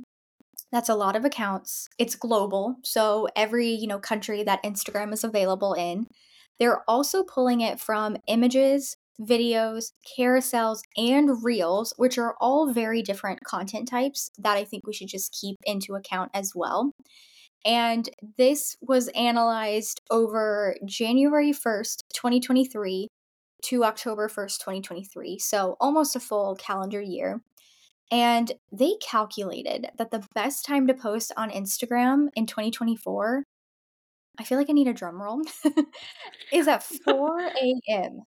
Speaker 1: That's a lot of accounts. It's global. So every, you know, country that Instagram is available in. They're also pulling it from images, videos, carousels, and reels, which are all very different content types that I think we should just keep into account as well. And this was analyzed over January 1st, 2023 to October 1st, 2023. So almost a full calendar year. And they calculated that the best time to post on Instagram in 2024 I feel like I need a drum roll, is at 4 AM.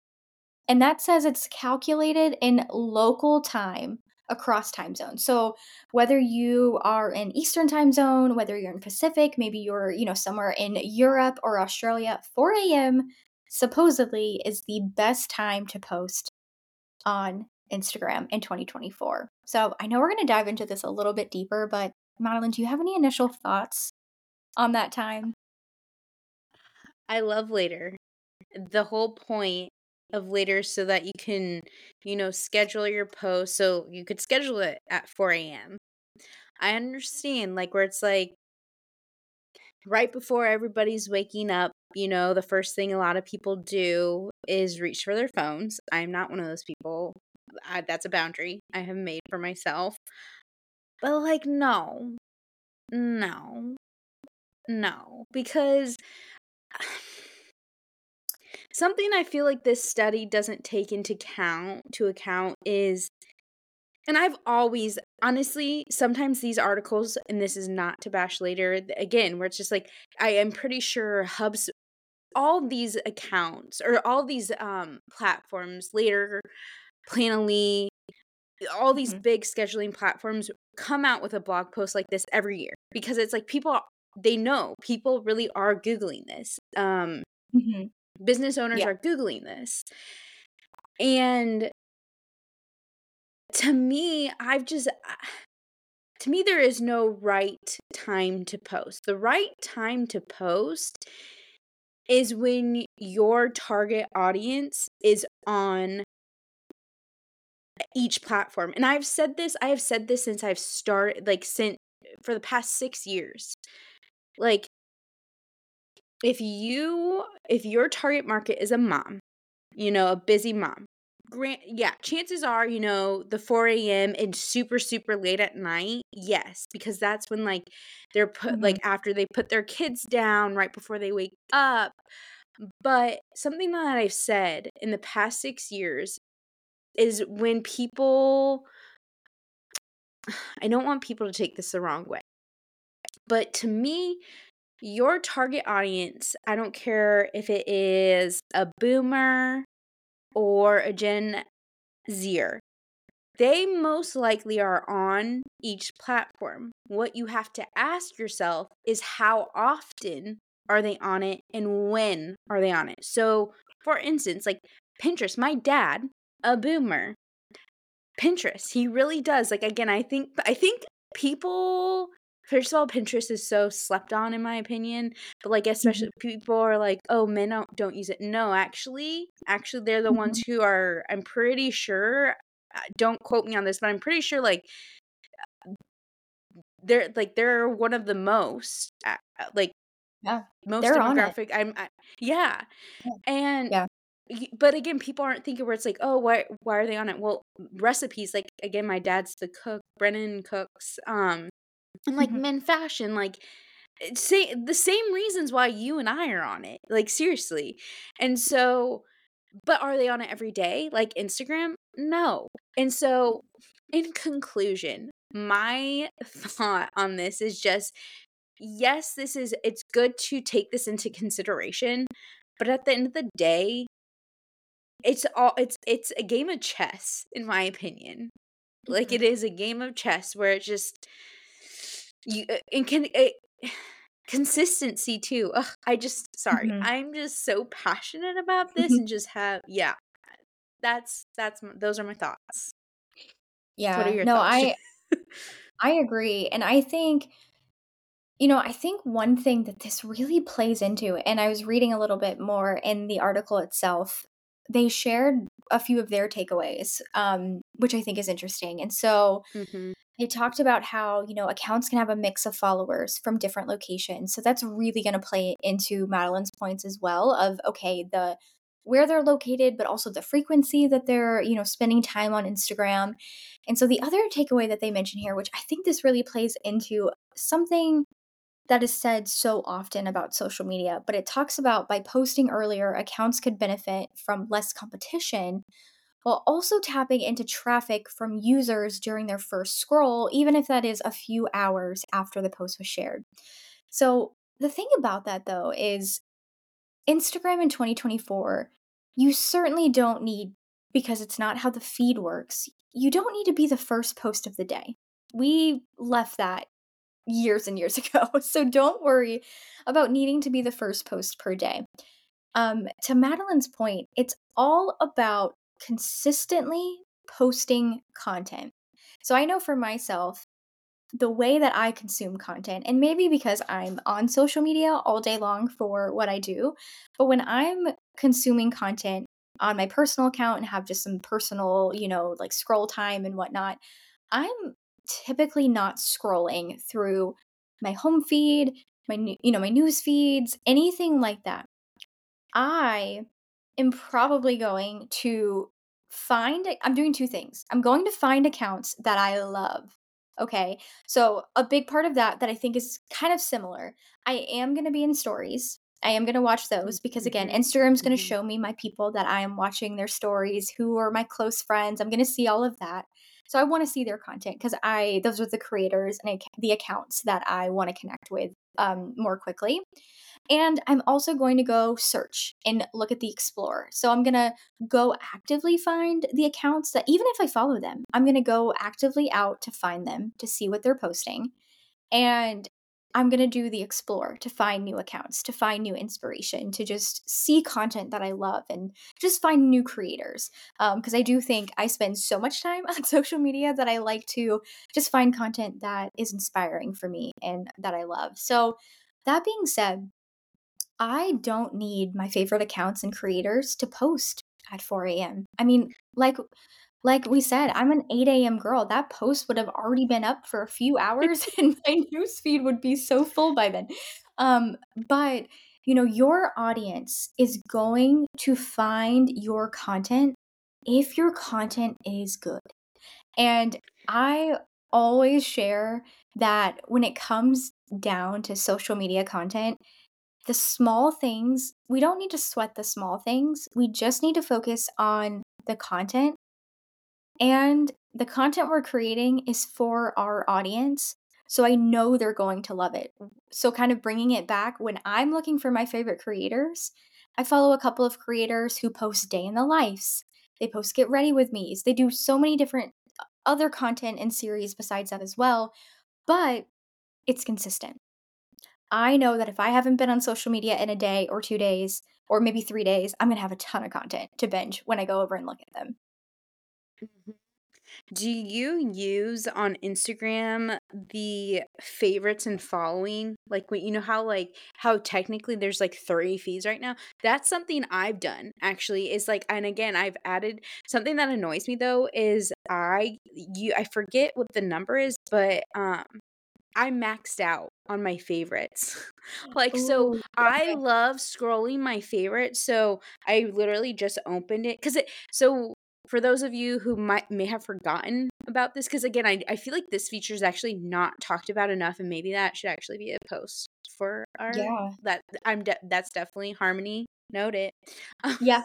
Speaker 1: And that says it's calculated in local time across time zones. So whether you are in Eastern time zone, whether you're in Pacific, maybe you're, you know, somewhere in Europe or Australia, 4 AM supposedly is the best time to post on Instagram in 2024. So I know we're going to dive into this a little bit deeper, but Madeleine, do you have any initial thoughts on that time?
Speaker 2: I love Later. The whole point of Later so that you can, you know, schedule your post. So you could schedule it at 4 AM. I understand, like, where it's like right before everybody's waking up, you know, the first thing a lot of people do is reach for their phones. I'm not one of those people. I, that's a boundary I have made for myself. But, like, no, no, no, because something I feel like this study doesn't take into count to account is and I've always honestly, sometimes these articles, and this is not to bash Later, again, where it's just like I am pretty sure Hubs all these accounts or all these um platforms Later, Planoly, all these
Speaker 1: Mhm.
Speaker 2: big scheduling platforms come out with a blog post like this every year because it's like people they know people really are googling this. Um
Speaker 1: Mhm.
Speaker 2: Business owners
Speaker 1: Yeah.
Speaker 2: are googling this. And to me, I've just to me there is no right time to post. The right time to post is when your target audience is on each platform. And I've said this, I have said this since I've started like since for the past 6 years. Like if you if your target market is a mom, you know, a busy mom. Grant, yeah, chances are, you know, the 4 AM and super, super late at night, yes, because that's when like they're put like
Speaker 1: Mhm.
Speaker 2: after they put their kids down right before they wake up. But something that I've said in the past six years is when people I don't want people to take this the wrong way. But to me, your target audience, I don't care if it is a boomer or a Gen Zer, they most likely are on each platform. What you have to ask yourself is how often are they on it and when are they on it? So, for instance, like Pinterest, my dad, a boomer, Pinterest, he really does. Like again, I think I think people first of all, Pinterest is so slept on in my opinion. But like especially people are like, oh men don't don't use it. No, actually, actually they're the ones
Speaker 1: Mhm.
Speaker 2: who are I'm pretty sure uh, don't quote me on this, but I'm pretty sure like they're like they're one of the most uh, uh, like
Speaker 1: Yeah.
Speaker 2: most
Speaker 1: They're on it.
Speaker 2: demographic. I'm I, yeah,
Speaker 1: Yeah.
Speaker 2: and
Speaker 1: Yeah.
Speaker 2: but again, people aren't thinking where it's like, oh, why why are they on it? Well, recipes like again, my dad's the cook. Brennan cooks. Um, and like
Speaker 1: Mhm.
Speaker 2: men fashion, like say the same reasons why you and I are on it. Like seriously, and so but are they on it every day like Instagram? No. And so, in conclusion, my thought on this is just yes, this is it's good to take this into consideration, but at the end of the day, it's all it's it's a game of chess in my opinion. Like it
Speaker 1: Mhm.
Speaker 2: a game of chess where it just you uh, and can it, consistency too. Ugh, I just sorry.
Speaker 1: Mhm.
Speaker 2: I'm just so passionate about this and just have yeah. That's that's those are my thoughts. Yeah. What are your
Speaker 1: No,
Speaker 2: thoughts?
Speaker 1: I I agree, and I think you know, I think one thing that this really plays into and I was reading a little bit more in the article itself, they shared a few of their takeaways, um, which I think is interesting, and so
Speaker 2: Mhm.
Speaker 1: They talked about how, you know, accounts can have a mix of followers from different locations. So that's really going to play into Madeleine's points as well of okay, the where they're located, but also the frequency that they're, you know, spending time on Instagram. And so the other takeaway that they mention here, which I think this really plays into something that is said so often about social media, but it talks about by posting earlier, accounts could benefit from less competition while also tapping into traffic from users during their first scroll, even if that is a few hours after the post was shared. So, the thing about that though is Instagram in 2024, you certainly don't need, because it's not how the feed works, you don't need to be the first post of the day. We left that years and years ago. So don't worry about needing to be the first post per day. Um, to Madeleine's point, it's all about consistently posting content. So I know for myself, the way that I consume content, and maybe because I'm on social media all day long for what I do, but when I'm consuming content on my personal account and have just some personal, you know, like scroll time and whatnot, I'm typically not scrolling through my home feed, my you know, my news feeds, anything like that. I am probably going to find I'm doing two things. I'm going to find accounts that I love. Okay. So, a big part of that that I think is kind of similar. I am going to be in stories. I am going to watch those because again,
Speaker 2: Mhm,
Speaker 1: Instagram's going to
Speaker 2: mhm.
Speaker 1: show me my people that I am watching their stories, who are my close friends. I'm going to see all of that. So I want to see their content because I those are the creators and the accounts that I want to connect with um, more quickly. And I'm also going to go search and look at the Explorer. So I'm going to go actively find the accounts that, even if I follow them, I'm going to go actively out to find them to see what they're posting. And I'm going to do the Explore to find new accounts, to find new inspiration, to just see content that I love and just find new creators. Um, because I do think I spend so much time on social media that I like to just find content that is inspiring for me and that I love. So, that being said, I don't need my favorite accounts and creators to post at 4 AM. I mean, like like we said, I'm an 8 AM girl. That post would have already been up for a few hours and my newsfeed would be so full by then. Um, but you know, your audience is going to find your content if your content is good. And I always share that when it comes down to social media content, the small things, we don't need to sweat the small things. We just need to focus on the content. And the content we're creating is for our audience. So I know they're going to love it. So, kind of bringing it back, when I'm looking for my favorite creators, I follow a couple of creators who post day in the lives. They post get ready with me's. They do so many different uh, other content and series besides that as well, but it's consistent. I know that if I haven't been on social media in a day or 2 days or maybe 3 days, I'm gonna have a ton of content to binge when I go over and look at them.
Speaker 2: Mhm. Do you use on Instagram the favorites and following? Like when you know how like how technically there's like 30 feeds right now? That's something I've done actually is like and again I've added something that annoys me though is I you I forget what the number is, but um I maxed out on my favorites. Like, so
Speaker 1: Ooh,
Speaker 2: I love scrolling my favorites, so I literally just opened it because it so for those of you who might may have forgotten about this, because again, I I feel like this feature is actually not talked about enough, and maybe that should actually be a post for our
Speaker 1: Yeah.
Speaker 2: that I'm de that's definitely Harmony, note it.
Speaker 1: Yeah.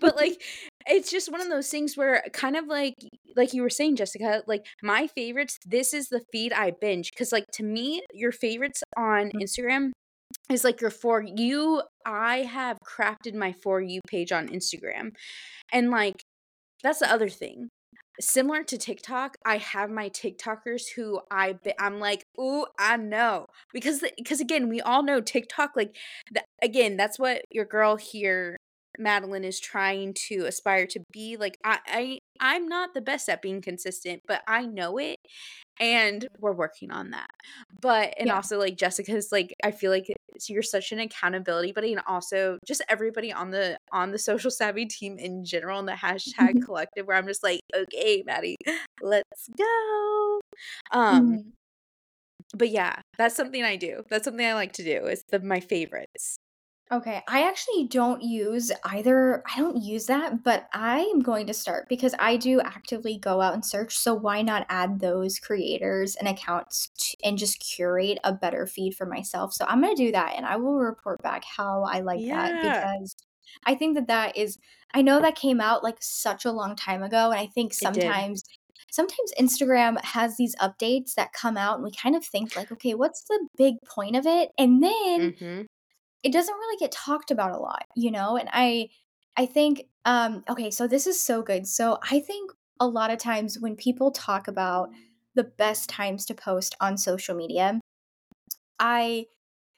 Speaker 2: But, like, it's just one of those things where kind of like like you were saying, Jessica, like, my favorites, this is the feed I binge because like, to me, your favorites on mm-hmm. Instagram is like your For You I have crafted my For You page on Instagram, and, like, that's the other thing. Similar to TikTok, I have my TikTokers who I I'm like, "Ooh, I know." Because because again, we all know TikTok, like, the again, that's what your girl here, Madeleine, is trying to aspire to be, like, I I I'm not the best at being consistent, but I know it, and we're working on that. But and
Speaker 1: Yeah.
Speaker 2: also, like, Jessica's, like, I feel like you're such an accountability buddy, and also just everybody on the on the social savvy team in general, and the hashtag collective where I'm just like, "Okay, Maddie, let's go." Um,
Speaker 1: Mhm.
Speaker 2: but yeah, that's something I do. That's something I like to do, is the my favorites.
Speaker 1: Okay, I actually don't use either I don't use that, but I am going to start because I do actively go out and search, so why not add those creators and accounts t and just curate a better feed for myself? So I'm gonna do that, and I will report back how I like that
Speaker 2: Yeah.
Speaker 1: because I think that that is I know that came out, like, such a long time ago, and I think
Speaker 2: It did.
Speaker 1: sometimes sometimes Instagram has these updates that come out, and we kind of think, like, "Okay, what's the big point of it?" And then
Speaker 2: Mhm.
Speaker 1: It doesn't really get talked about a lot, you know? And I I think, um okay, so this is so good. So I think a lot of times when people talk about the best times to post on social media, I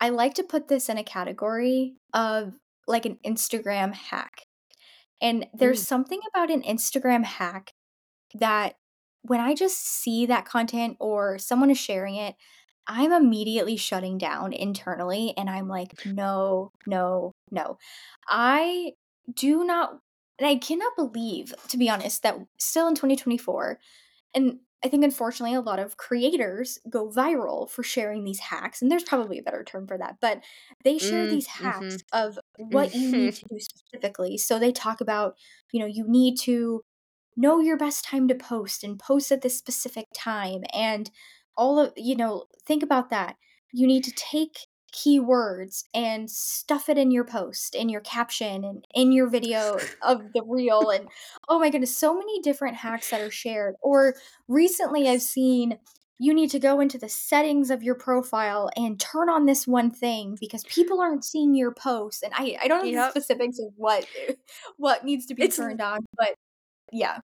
Speaker 1: I like to put this in a category of, like, an Instagram hack. And there's
Speaker 2: Mm.
Speaker 1: something about an Instagram hack that when I just see that content or someone is sharing it, I'm immediately shutting down internally, and I'm like, "No, no, no." I do not and I cannot believe, to be honest, that still in 2024 and I think unfortunately a lot of creators go viral for sharing these hacks, and there's probably a better term for that, but they share
Speaker 2: Mm,
Speaker 1: these hacks
Speaker 2: mhm.
Speaker 1: of what you need to do specifically. So they talk about, you know, you need to know your best time to post and post at this specific time and all of you know, think about that. You need to take keywords and stuff it in your post, in your caption, and in your video of the reel, and oh my goodness, so many different hacks that are shared. Or recently I've seen you need to go into the settings of your profile and turn on this one thing because people aren't seeing your posts, and I I don't know the specifics of what what needs to be
Speaker 2: It's
Speaker 1: turned on, but yeah.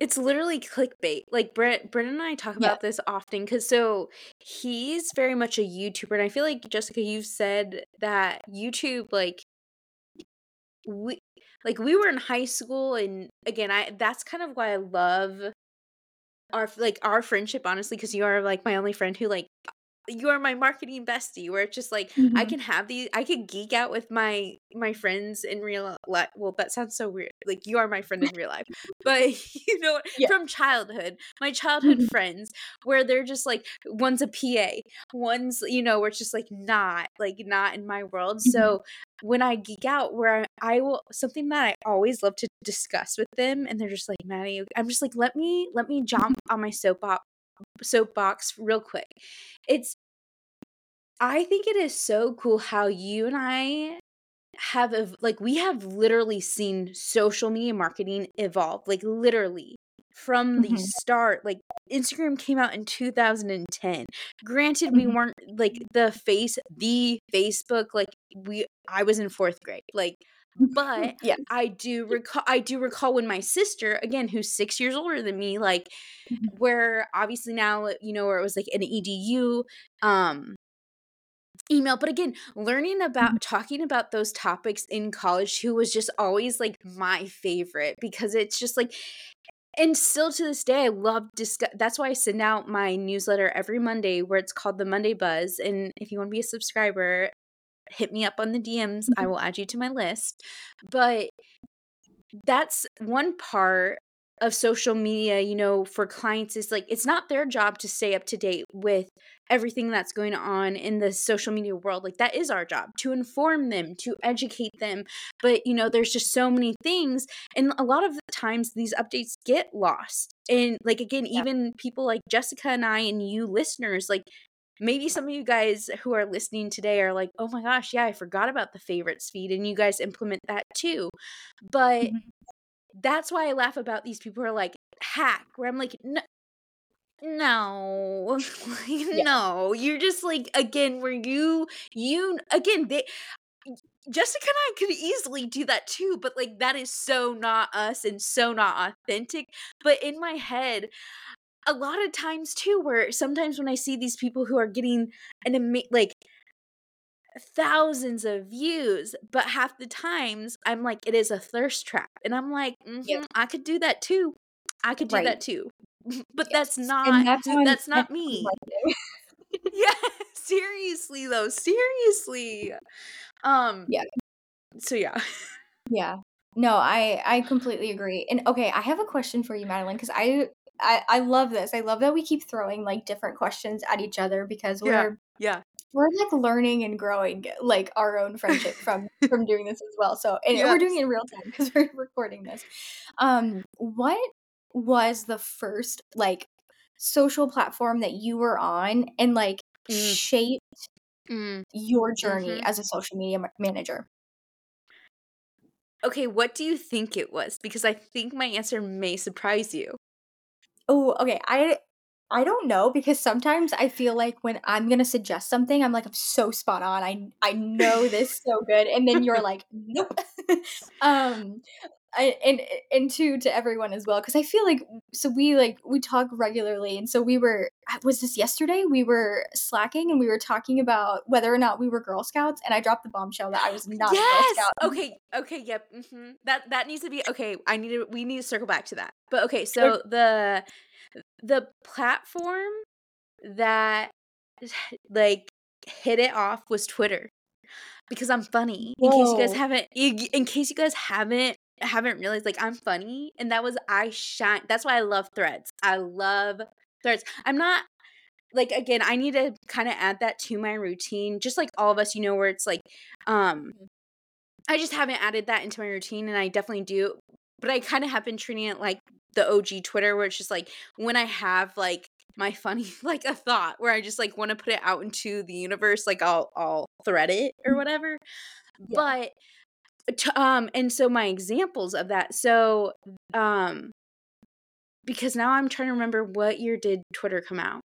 Speaker 2: It's literally clickbait. Like, Brent Brennan and I talk
Speaker 1: Yeah.
Speaker 2: about this often, cause so he's very much a YouTuber, and I feel like, Jessica, you've said that YouTube, like we like, we were in high school, and, again, I that's kind of why I love our like, our friendship, honestly, because you are, like, my only friend who, like you are my marketing bestie, where it's just, like, I
Speaker 1: Mhm.
Speaker 2: can have these I could geek out with my my friends in real life well, that sounds so weird, like, you are my friend in real life, but, you know
Speaker 1: Yeah.
Speaker 2: from childhood, my childhood
Speaker 1: Mhm.
Speaker 2: friends, where they're just, like, one's a PA, one's, you know, where it's just, like, not like, not in my world,
Speaker 1: Mhm.
Speaker 2: so when I geek out, where I I will something that I always love to discuss with them, and they're just like, "Maddie" I'm just like, "Let me let me jump on my soapbo soapbox real quick." It's I think it is so cool how you and I have ev like, we have literally seen social media marketing evolve, like, literally, from the
Speaker 1: Mhm.
Speaker 2: start, like, Instagram came out in 2010. Granted, we
Speaker 1: Mhm.
Speaker 2: weren't, like, the face the Facebook, like, we I was in 4th grade, like, but
Speaker 1: Yeah.
Speaker 2: I do recall I do recall when my sister, again, who's 6 years older than me, like,
Speaker 1: Mhm.
Speaker 2: where obviously now, you know, where it was, like, an EDU, um email, but again, learning
Speaker 1: Mhm.
Speaker 2: about talking about those topics in college who was just always, like, my favorite because it's just, like and still to this day, I love discu that's why I send out my newsletter every Monday where it's called the Monday Buzz, and if you wanna be a subscriber, hit me up on the DMs, I
Speaker 1: Mhm.
Speaker 2: will add you to my list, but that's one part of social media, you know, for clients is, like, it's not their job to stay up to date with everything that's going on in the social media world, like, that is our job, to inform them, to educate them, but, you know, there's just so many things, and a lot of the times, these updates get lost, and, like, again,
Speaker 1: Yeah.
Speaker 2: even people like Jessica and I and you listeners, like, maybe some of you guys who are listening today are like, "Oh my gosh, yeah, I forgot about the favorites feed," and you guys implement that too, but
Speaker 1: Mhm.
Speaker 2: that's why I laugh about these people who are like, "Hack," where I'm like, "N no, like,
Speaker 1: Yeah.
Speaker 2: no." You're just, like, again, where you you again, they Jessica and I could easily do that too, but, like, that is so not us and so not authentic, but in my head, a lot of times too, where sometimes when I see these people who are getting an ama like thousands of views, but half the times, I'm like, it is a thirst trap, and I'm like. "Mhm, I could do that too. I could do
Speaker 1: Right.
Speaker 2: that too." But that's
Speaker 1: Yes, and
Speaker 2: not
Speaker 1: that's
Speaker 2: that's
Speaker 1: that's
Speaker 2: not me. Yeah, seriously, though, seriously. Um,
Speaker 1: Yeah.
Speaker 2: so yeah.
Speaker 1: Yeah. No, I I completely agree, and okay, I have a question for you, Madeleine because I I I love this, I love that we keep throwing, like, different questions at each other because we're
Speaker 2: yeah.
Speaker 1: we're, like, learning and growing, like, our own friendship from from doing this as well, so and we're doing it in real time 'cause we're recording this. Um, what was the first, like, social platform that you were on and, like,
Speaker 2: Mm.
Speaker 1: shaped
Speaker 2: Mm.
Speaker 1: your journey
Speaker 2: Mhm.
Speaker 1: as a social media ma manager?
Speaker 2: Okay, what do you think it was? Because I think my answer may surprise you.
Speaker 1: Oh, okay. I I don't know because sometimes I feel like when I'm gonna suggest something, I'm like, "I'm so spot on. I I know this so good," and then you're like, "Nope." um, I and and to to everyone as well because I feel like so we like we talk regularly and so we were uh, was this yesterday we were slacking and we were talking about whether or not we were Girl Scouts and I dropped the bombshell that I was not a Girl
Speaker 2: Yes!
Speaker 1: Scout.
Speaker 2: Okay, okay, yep, mhm. That that needs to be okay, I need to we need to circle back to that. But okay, so the the platform that like hit it off was Twitter because I'm funny. In case you guys haven't in case you guys haven't haven't realized, like, I'm funny, and that was I shine that's why I love Threads. I love Threads. I'm not like, again, I need to kinda add that to my routine, just like all of us, you know, where it's like, um
Speaker 1: Mhm.
Speaker 2: I just haven't added that into my routine, and I definitely do, but I kinda have been treating it like the OG Twitter, where it's just like when I have, like, my funny like, a thought where I just, like, wanna put it out into the universe, like, I'll I'll thread it or
Speaker 1: Mhm.
Speaker 2: whatever.
Speaker 1: Yeah.
Speaker 2: But um, and so my examples of that so, um because now I'm trying to remember what year did Twitter come out.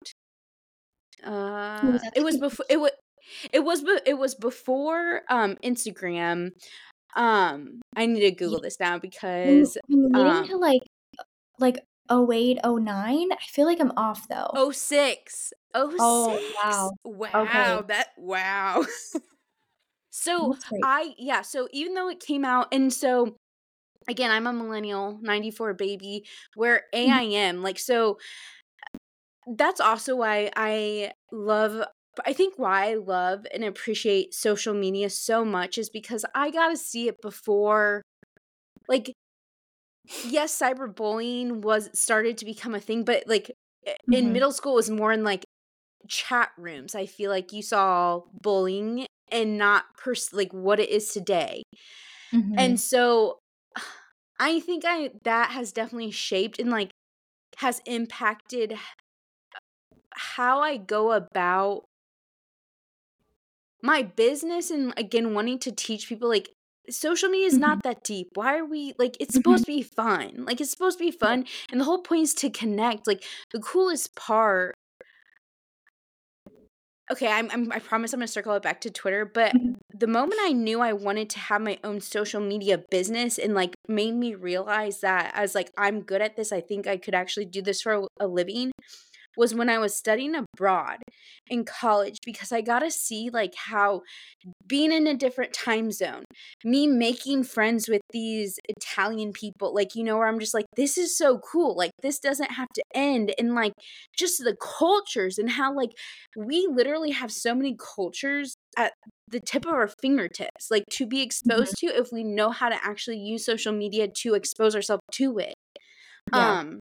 Speaker 1: It
Speaker 2: Uh,
Speaker 1: was
Speaker 2: it was
Speaker 1: actually
Speaker 2: befo it wa it was be it was before, um, Instagram. Um, I need to. Google this now because,
Speaker 1: I'm
Speaker 2: um
Speaker 1: to, like like, '08, '09? I feel like I'm off, though.
Speaker 2: '06. oh
Speaker 1: Oh,
Speaker 2: six.
Speaker 1: wow.
Speaker 2: Wow,
Speaker 1: Okay.
Speaker 2: that wow. So, I yeah, so even though it came out and so, again, I'm a millennial, '94 baby, where.
Speaker 1: Mm-hmm.
Speaker 2: AIM, like, so that's also why I love I think why I love and appreciate social media so much is because I got to see it before like yes, cyberbullying was started to become a thing, but, like, i in
Speaker 1: mm-hmm.
Speaker 2: middle school, it was more in, like, chat rooms. I feel like you saw bullying and not pers like, what it is today. And
Speaker 1: Mhm.
Speaker 2: so, I think I that has definitely shaped and, like, has impacted how I go about my business and, again, wanting to teach people, like, social media is
Speaker 1: Mhm.
Speaker 2: not that deep. Why are we like, it's supposed to be fun. Like, it's supposed to be fun, and the whole point is to connect. Like, the coolest part Okay, I'm I'm I promise I'm gonna circle it back to Twitter, but
Speaker 1: Mhm.
Speaker 2: the moment I knew I wanted to have my own social media business and, like, made me realize that I was like, "I'm good at this, I think I could actually do this for a living," was when I was studying abroad in college because I got to see, like, how being in a different time zone, me making friends with these Italian people, like, you know, where I'm just like, "This is so cool." Like, this doesn't have to end, and, like, just the cultures and how, like, we literally have so many cultures at the tip of our fingertips, like, to be
Speaker 1: Mhm.
Speaker 2: exposed to if we know how to actually use social media to expose ourselves to it.
Speaker 1: Yeah.
Speaker 2: Um,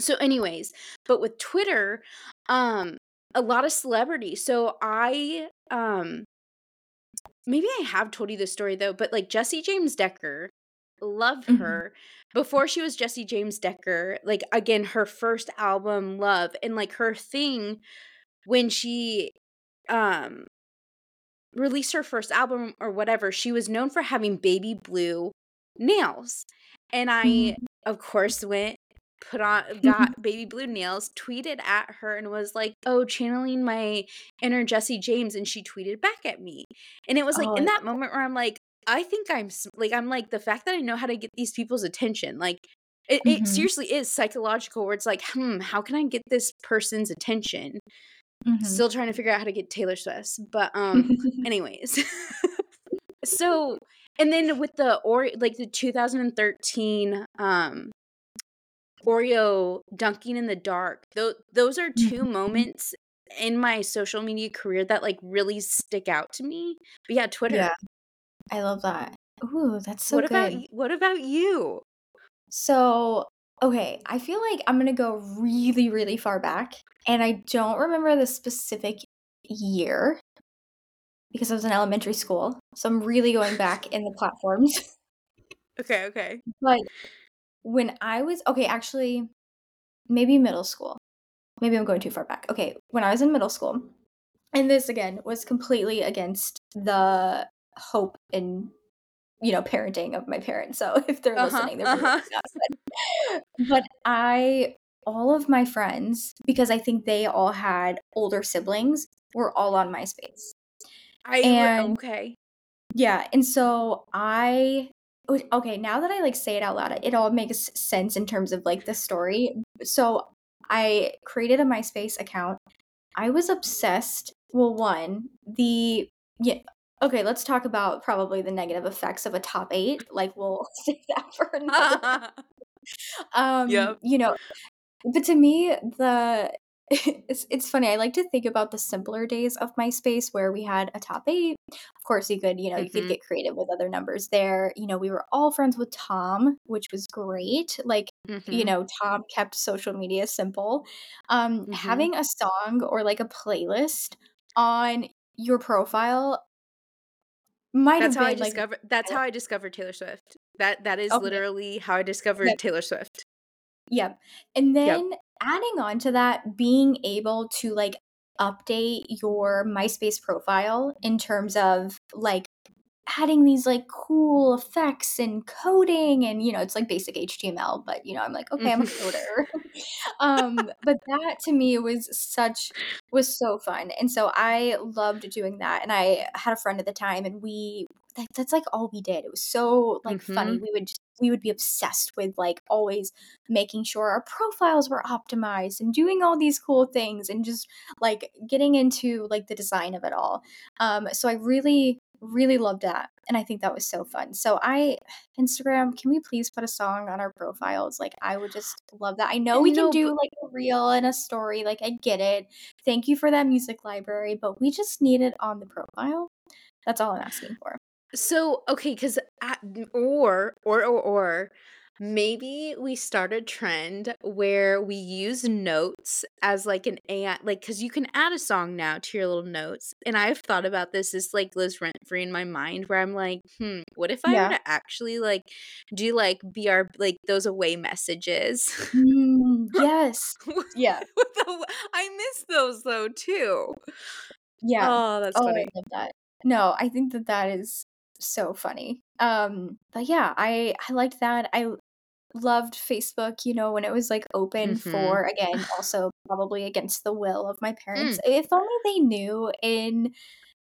Speaker 2: so anyways, but with Twitter, um, a lot of celebrities so I, um maybe I have told you this story though, but, like, Jessie James Decker, love
Speaker 1: Mhm.
Speaker 2: her. Before she was Jessie James Decker, like, again, her first album, Love, and, like, her thing when she, um released her first album or whatever, she was known for having baby blue nails, and I,
Speaker 1: Mhm.
Speaker 2: of course, went, put on got baby blue nails, tweeted at her, and was like, "Oh, channeling my inner Jessie James," and she tweeted back at me, and it was, like,
Speaker 1: Oh,
Speaker 2: in that moment where I'm like, I think I'm like, I'm like, the fact that I know how to get these people's attention, like, it it
Speaker 1: Mhm.
Speaker 2: seriously is psychological where it's like, "Hmm, how can I get this person's attention?"
Speaker 1: Mhm.
Speaker 2: Still trying to figure out how to get Taylor Swift's, but, um, anyways. So and then with the or like, the 2013, um Oreo dunking in the dark, tho those are 2
Speaker 1: Mhm.
Speaker 2: moments in my social media career that, like, really stick out to me. But yeah, Twitter.
Speaker 1: Yeah, I love that. Ooh, that's so
Speaker 2: What about
Speaker 1: good.
Speaker 2: y what about you?
Speaker 1: So, okay, I feel like I'm gonna go really, really far back, and I don't remember the specific year because I was in elementary school, so I'm really going back in the platforms.
Speaker 2: Okay, okay.
Speaker 1: But when I was okay, actually, maybe middle school. Maybe I'm going too far back. Okay, when I was in middle school, and this again was completely against the hope and you know, parenting of my parents, so if they're
Speaker 2: Uh-huh,
Speaker 1: listening, they're
Speaker 2: uh-huh.
Speaker 1: like, But I all of my friends, because I think they all had older siblings, were all on MySpace.
Speaker 2: I
Speaker 1: And
Speaker 2: okay.
Speaker 1: yeah, and so I okay, now that I, like, say it out loud, it all makes sense in terms of, like, the story. So, I created a MySpace account. I was obsessed well, 1, the yeah okay, let's talk about probably the negative effects of a top 8, like, we'll save that for another Um,
Speaker 2: Yep.
Speaker 1: you know but to me, the it's it's funny, I like to think about the simpler days of MySpace where we had a top 8. Of course, you could, you know, you could
Speaker 2: Mhm.
Speaker 1: get creative with other numbers there. You know, we were all friends with Tom, which was great. Like, you
Speaker 2: Mhm.
Speaker 1: know, Tom kept social media simple. Um,
Speaker 2: Mhm.
Speaker 1: having a song or, like, a playlist on your profile might
Speaker 2: That's
Speaker 1: have
Speaker 2: how I
Speaker 1: been, like
Speaker 2: discover that's how I discovered Taylor Swift. That that is
Speaker 1: Okay.
Speaker 2: literally how I
Speaker 1: Yep.
Speaker 2: discovered Taylor Swift.
Speaker 1: Yep, and
Speaker 2: Yep.
Speaker 1: Adding on to that, being able to, like, update your MySpace profile in terms of, like, adding these, like, cool effects and coding and, you know, it's like basic HTML, but, you know, I'm like, "Okay, I'm a coder." Um, but that to me was such was so fun, and so I loved doing that, and I had a friend at the time, and we that that's, like, all we did. It was so, like, funny.
Speaker 2: Mhm.
Speaker 1: We would just we would be obsessed with, like, always making sure our profiles were optimized and doing all these cool things and just, like, getting into, like, the design of it all. Um, so I really, really loved that, and I think that was so fun. So I Instagram, can we please put a song on our profiles? Like, I would just love that. I know we can do, like, a reel and a story, like, I get it. Thank you for that music library, but we just need it on the profile. That's all I'm asking for.
Speaker 2: So, okay, 'cause at m or or or or maybe we start a trend where we use notes as, like, an AI like because you can add a song now to your little notes, and I've thought about this, this, like, lives rent free in my mind where I'm like, "Hmm, what if I were
Speaker 1: Yeah.
Speaker 2: to actually, like, do, like, BR like, those away messages?"
Speaker 1: Mm, yes.
Speaker 2: With
Speaker 1: Yeah.
Speaker 2: the I miss those though too.
Speaker 1: Yeah.
Speaker 2: Oh, that's
Speaker 1: Oh, I
Speaker 2: funny.
Speaker 1: love that. No, I think that that is so funny. Um, but yeah, I I liked that. I loved Facebook, you know, when it was, like, open
Speaker 2: Mhm.
Speaker 1: for again, also probably against the will of my parents.
Speaker 2: Mm.
Speaker 1: If only they knew in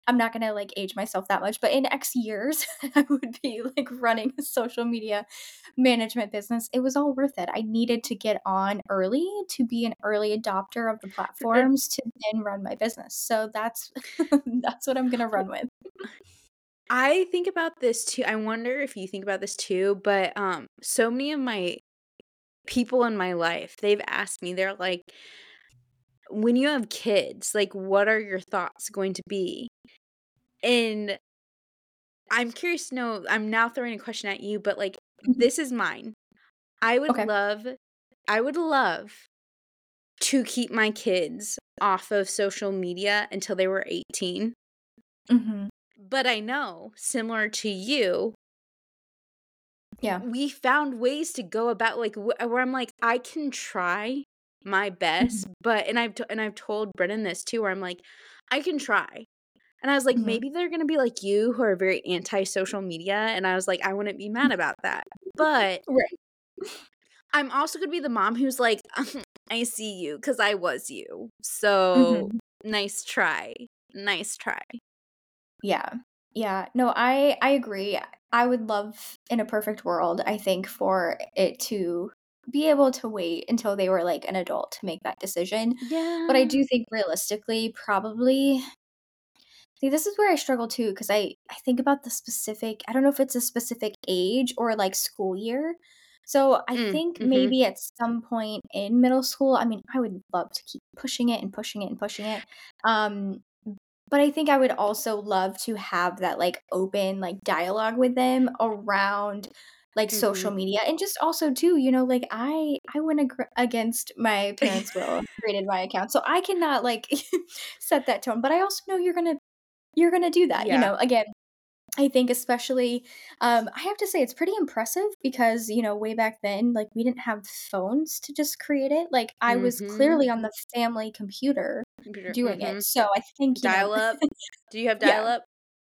Speaker 1: I'm not gonna, like, age myself that much, but in X years, I would be, like, running a social media management business. It was all worth it. I needed to get on early to be an early adopter of the platforms to then run my business. So that's that's what I'm gonna run with.
Speaker 2: I think about this too I wonder if you think about this too, but, um, so many of my people in my life, they've asked me, they're like "When you have kids, like, what are your thoughts going to be?" And I'm curious to know I'm now throwing a question at you, but, like,
Speaker 1: Mhm.
Speaker 2: this is mine. I would
Speaker 1: Okay.
Speaker 2: love I would love to keep my kids off of social media until they were 18.
Speaker 1: Mhm.
Speaker 2: But I know, similar to you
Speaker 1: Yeah.
Speaker 2: we found ways to go about, like, wh where I'm like, "I can try my
Speaker 1: Mhm.
Speaker 2: best," but and I've to and I've told Brennan this too, where I'm like, "I can try." And I was like,
Speaker 1: Mhm.
Speaker 2: "Maybe they're gonna be like you who are very anti-social media," and I was like, "I wouldn't be mad about that." But
Speaker 1: Right.
Speaker 2: I'm also gonna be the mom who's like, "I see you because I was you. So,
Speaker 1: Mhm.
Speaker 2: nice try. Nice try."
Speaker 1: Yeah. Yeah. No, I I agree. I would love, in a perfect world, I think, for it to be able to wait until they were, like, an adult to make that decision. Yeah. But I do think realistically, probably see, this is where I struggle too because I I think about the specific I don't know if it's a specific age or, like, school year. So, I
Speaker 2: Mm,
Speaker 1: think
Speaker 2: mhm.
Speaker 1: maybe at some point in middle school, I mean, I would love to keep pushing it and pushing it and pushing it. Um, but I think I would also love to have that, like, open, like, dialogue with them around, like, social
Speaker 2: Mhm.
Speaker 1: media, and just also too, you know, like, I I went agr against my parents' will and created my account, so I cannot, like, set that tone, but I also know you're gonna you're gonna do that, you
Speaker 2: Yeah.
Speaker 1: know? Again, I think especially, um I have to say it's pretty impressive because, you know, way back then, like, we didn't have phones to just create it, like, I was
Speaker 2: Mhm.
Speaker 1: clearly on the family computer
Speaker 2: Computer
Speaker 1: doing it,
Speaker 2: mhm.
Speaker 1: so I think, you know
Speaker 2: Dial-up? Do you have
Speaker 1: Yeah.
Speaker 2: dial-up?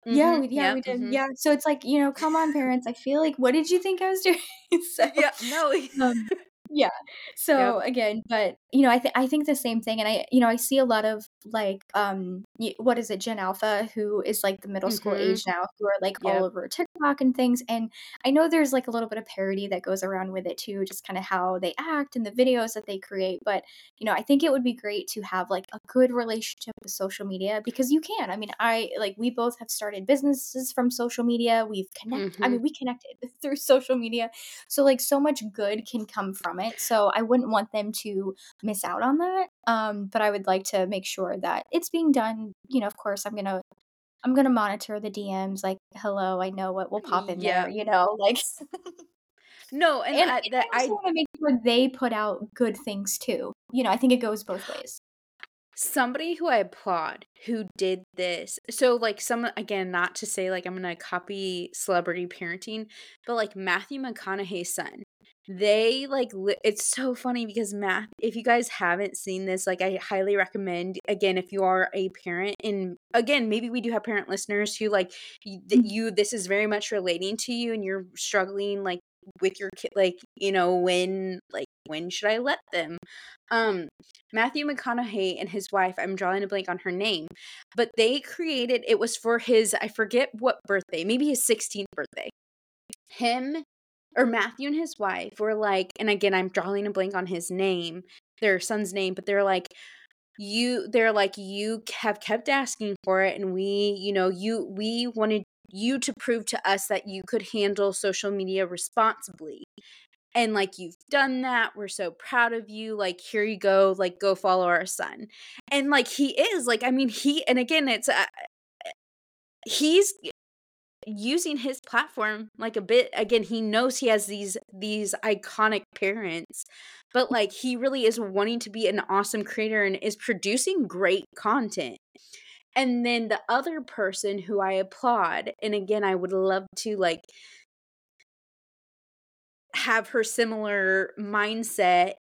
Speaker 1: Yeah,
Speaker 2: Mhm,
Speaker 1: we yeah,
Speaker 2: yep,
Speaker 1: we did,
Speaker 2: mhm.
Speaker 1: yeah, so it's like, you know, come on, parents, I feel like what did you think I was doing? So,
Speaker 2: Yeah, no
Speaker 1: um yeah, so,
Speaker 2: Yep.
Speaker 1: again, but, you know, I thi I think the same thing, and I you know, I see a lot of, like, um, what is it, Gen Alpha, who is, like, the middle school
Speaker 2: Mhm.
Speaker 1: age now, who are, like, all over TikTok and things, and I know there's, like, a little bit of parody that goes around with it too, just kinda how they act and the videos that they create, but, you know, I think it would be great to have, like, a good relationship with social media because you can, I mean, I like, we both have started businesses from social media, we've connected. I
Speaker 2: Mhm.
Speaker 1: mean, we connected through social media, so, like, so much good can come from it, so I wouldn't want them to miss out on that, um, but I would like to make sure that it's being done, you know, of course, I'm gonna I'm gonna monitor the DMs, like, "Hello, I know what will pop in there," you know, like
Speaker 2: No, and
Speaker 1: and
Speaker 2: I
Speaker 1: I
Speaker 2: I
Speaker 1: wanna make sure they put out good things too, you know, I think it goes both ways.
Speaker 2: Somebody who I applaud who did this so, like, some again, not to say, like, I'm gonna copy celebrity parenting, but, like, Matthew McConaughey's son, they, like, li it's so funny because Math if you guys haven't seen this, like, I highly recommend, again, if you are a parent and, again, maybe we do have parent listeners who, like, y that
Speaker 1: Mhm.
Speaker 2: you this is very much relating to you and you're struggling, like, with your kid like, you know, when like, when should I let them? Um, Matthew McConaughey and his wife, I'm drawing a blank on her name, but they created it was for his I forget what birthday, maybe his 16th birthday. Him or Matthew and his wife were like and again, I'm drawing a blank on his name, their son's name, but they're like, "You" they're like, "You have kept asking for it, and we, you know, you we wanted you to prove to us that you could handle social media responsibly, and, like, you've done that, we're so proud of you, like, here you go, like, go follow our son." And, like, he is, like, I mean, he and again, it's, uh, he's using his platform, like, a bit again, he knows he has these these iconic parents, but, mm. like, he really is wanting to be an awesome creator and is producing great content. And then the other person who I applaud, and again, I would love to, like have her similar mindset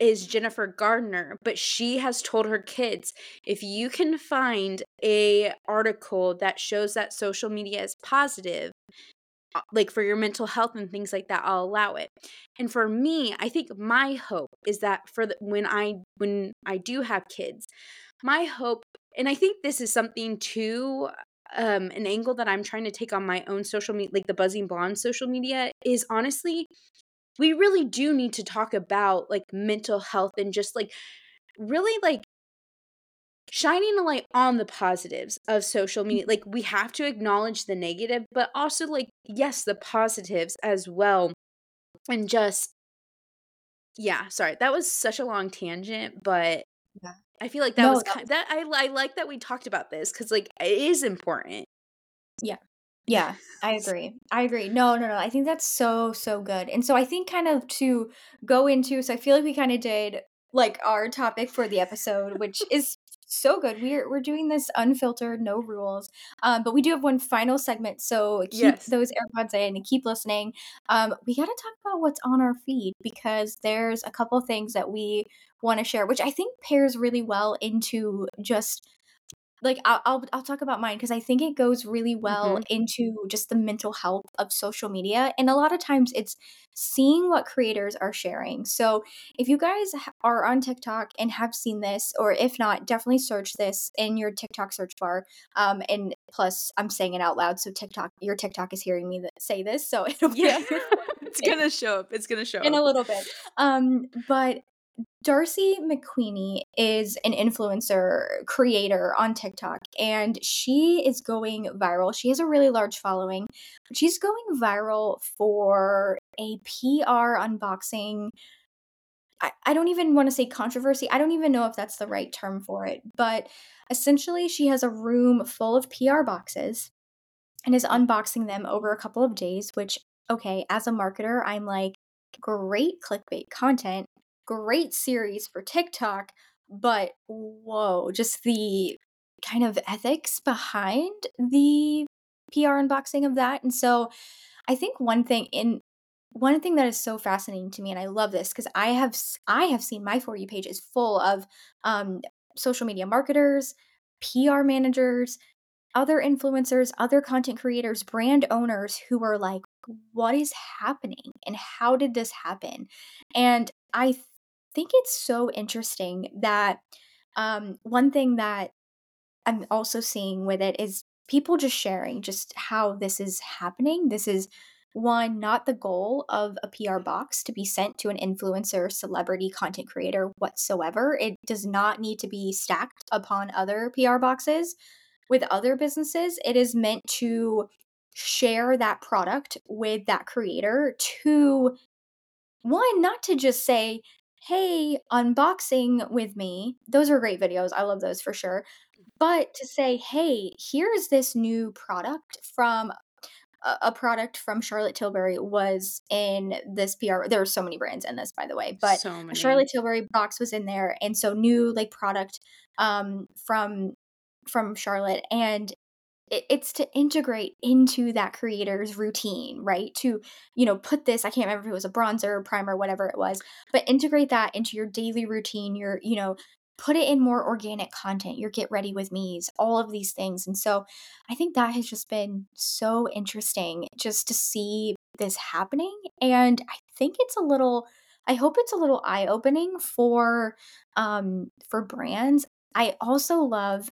Speaker 2: is Jennifer Gardner, but she has told her kids, "If you can find a article that shows that social media is positive, uh, like, for your mental health and things like that, I'll allow it." And for me, I think my hope is that for the when I when I do have kids, my hope and I think this is something too, um, an angle that I'm trying to take on my own social media like, the Buzzing Blonde social media, is honestly, we really do need to talk about, like, mental health and just, like, really, like shining a light on the positives of social media,
Speaker 1: Mhm.
Speaker 2: like, we have to acknowledge the negative, but also, like, yes, the positives as well, and just Yeah, sorry, that was such a long tangent, but
Speaker 1: Yeah.
Speaker 2: I feel like that
Speaker 1: No,
Speaker 2: was
Speaker 1: that
Speaker 2: ki that I I like that we talked about this cuz like, it is important.
Speaker 1: Yeah. Yeah, I agree, I agree. No, no, no, I think that's so, so good, and so I think kind of to go into so I feel like we kinda did, like, our topic for the episode, which is so good. We're we're doing this unfiltered, no rules, um, but we do have one final segment, so keep
Speaker 2: Yes.
Speaker 1: those AirPods in and keep listening. Um, we gotta talk about what's on our feed because there's a couple things that we wanna share, which I think pairs really well into just like, I'll I'll I'll talk about mine because I think it goes really well
Speaker 2: Mhm.
Speaker 1: into just the mental health of social media, and a lot of times it's seeing what creators are sharing. So, if you guys are on TikTok and have seen this, or if not, definitely search this in your TikTok search bar, um, and plus, I'm saying it out loud, so TikTok your TikTok is hearing me say this, so it'll be
Speaker 2: Yeah,
Speaker 1: on your For You
Speaker 2: it's gonna show up, it's gonna show up
Speaker 1: in a little bit. Um, but Darcy McQueeney is an influencer creator on TikTok, and she is going viral. She has a really large following, she's going viral for a PR unboxing. I I don't even wanna say controversy, I don't even know if that's the right term for it, but essentially, she has a room full of PR boxes and is unboxing them over a couple of days, which, okay, as a marketer, I'm like, "Great clickbait content, great series for TikTok," but whoa, just the kind of ethics behind the PR unboxing of that, and so, I think one thing in one thing that is so fascinating to me, and I love this cuz I have I have seen my For You page is full of, um, social media marketers, PR managers other influencers, other content creators, brand owners who are like, what is happening and how did this happen? And I think it's so interesting that um, one thing that I'm also seeing with it is people just sharing just how this is happening. This is one, not the goal of a PR box to be sent to an influencer, celebrity, content creator whatsoever. It does not need to be stacked upon other PR boxes with other businesses. It is meant to share that product with that creator to one, not to just say, hey, unboxing with me. Those are great videos. I love those for sure. But to say, hey, here's this new product from a, product from Charlotte Tilbury was in this PR. There are so many brands in this, by the way, but
Speaker 2: So.
Speaker 1: Charlotte Tilbury box was in there, and so new like product um, from from Charlotte, and it's to integrate into that creator's routine, right? To, you know, put this, I can't remember if it was a bronzer, primer, whatever it was, but integrate that into your daily routine, your, you know, put it in more organic content, your get ready with me's, all of these things. And so I think that has just been so interesting just to see this happening. And I think it's a little, I hope it's a little eye opening for, um, for brands. I also love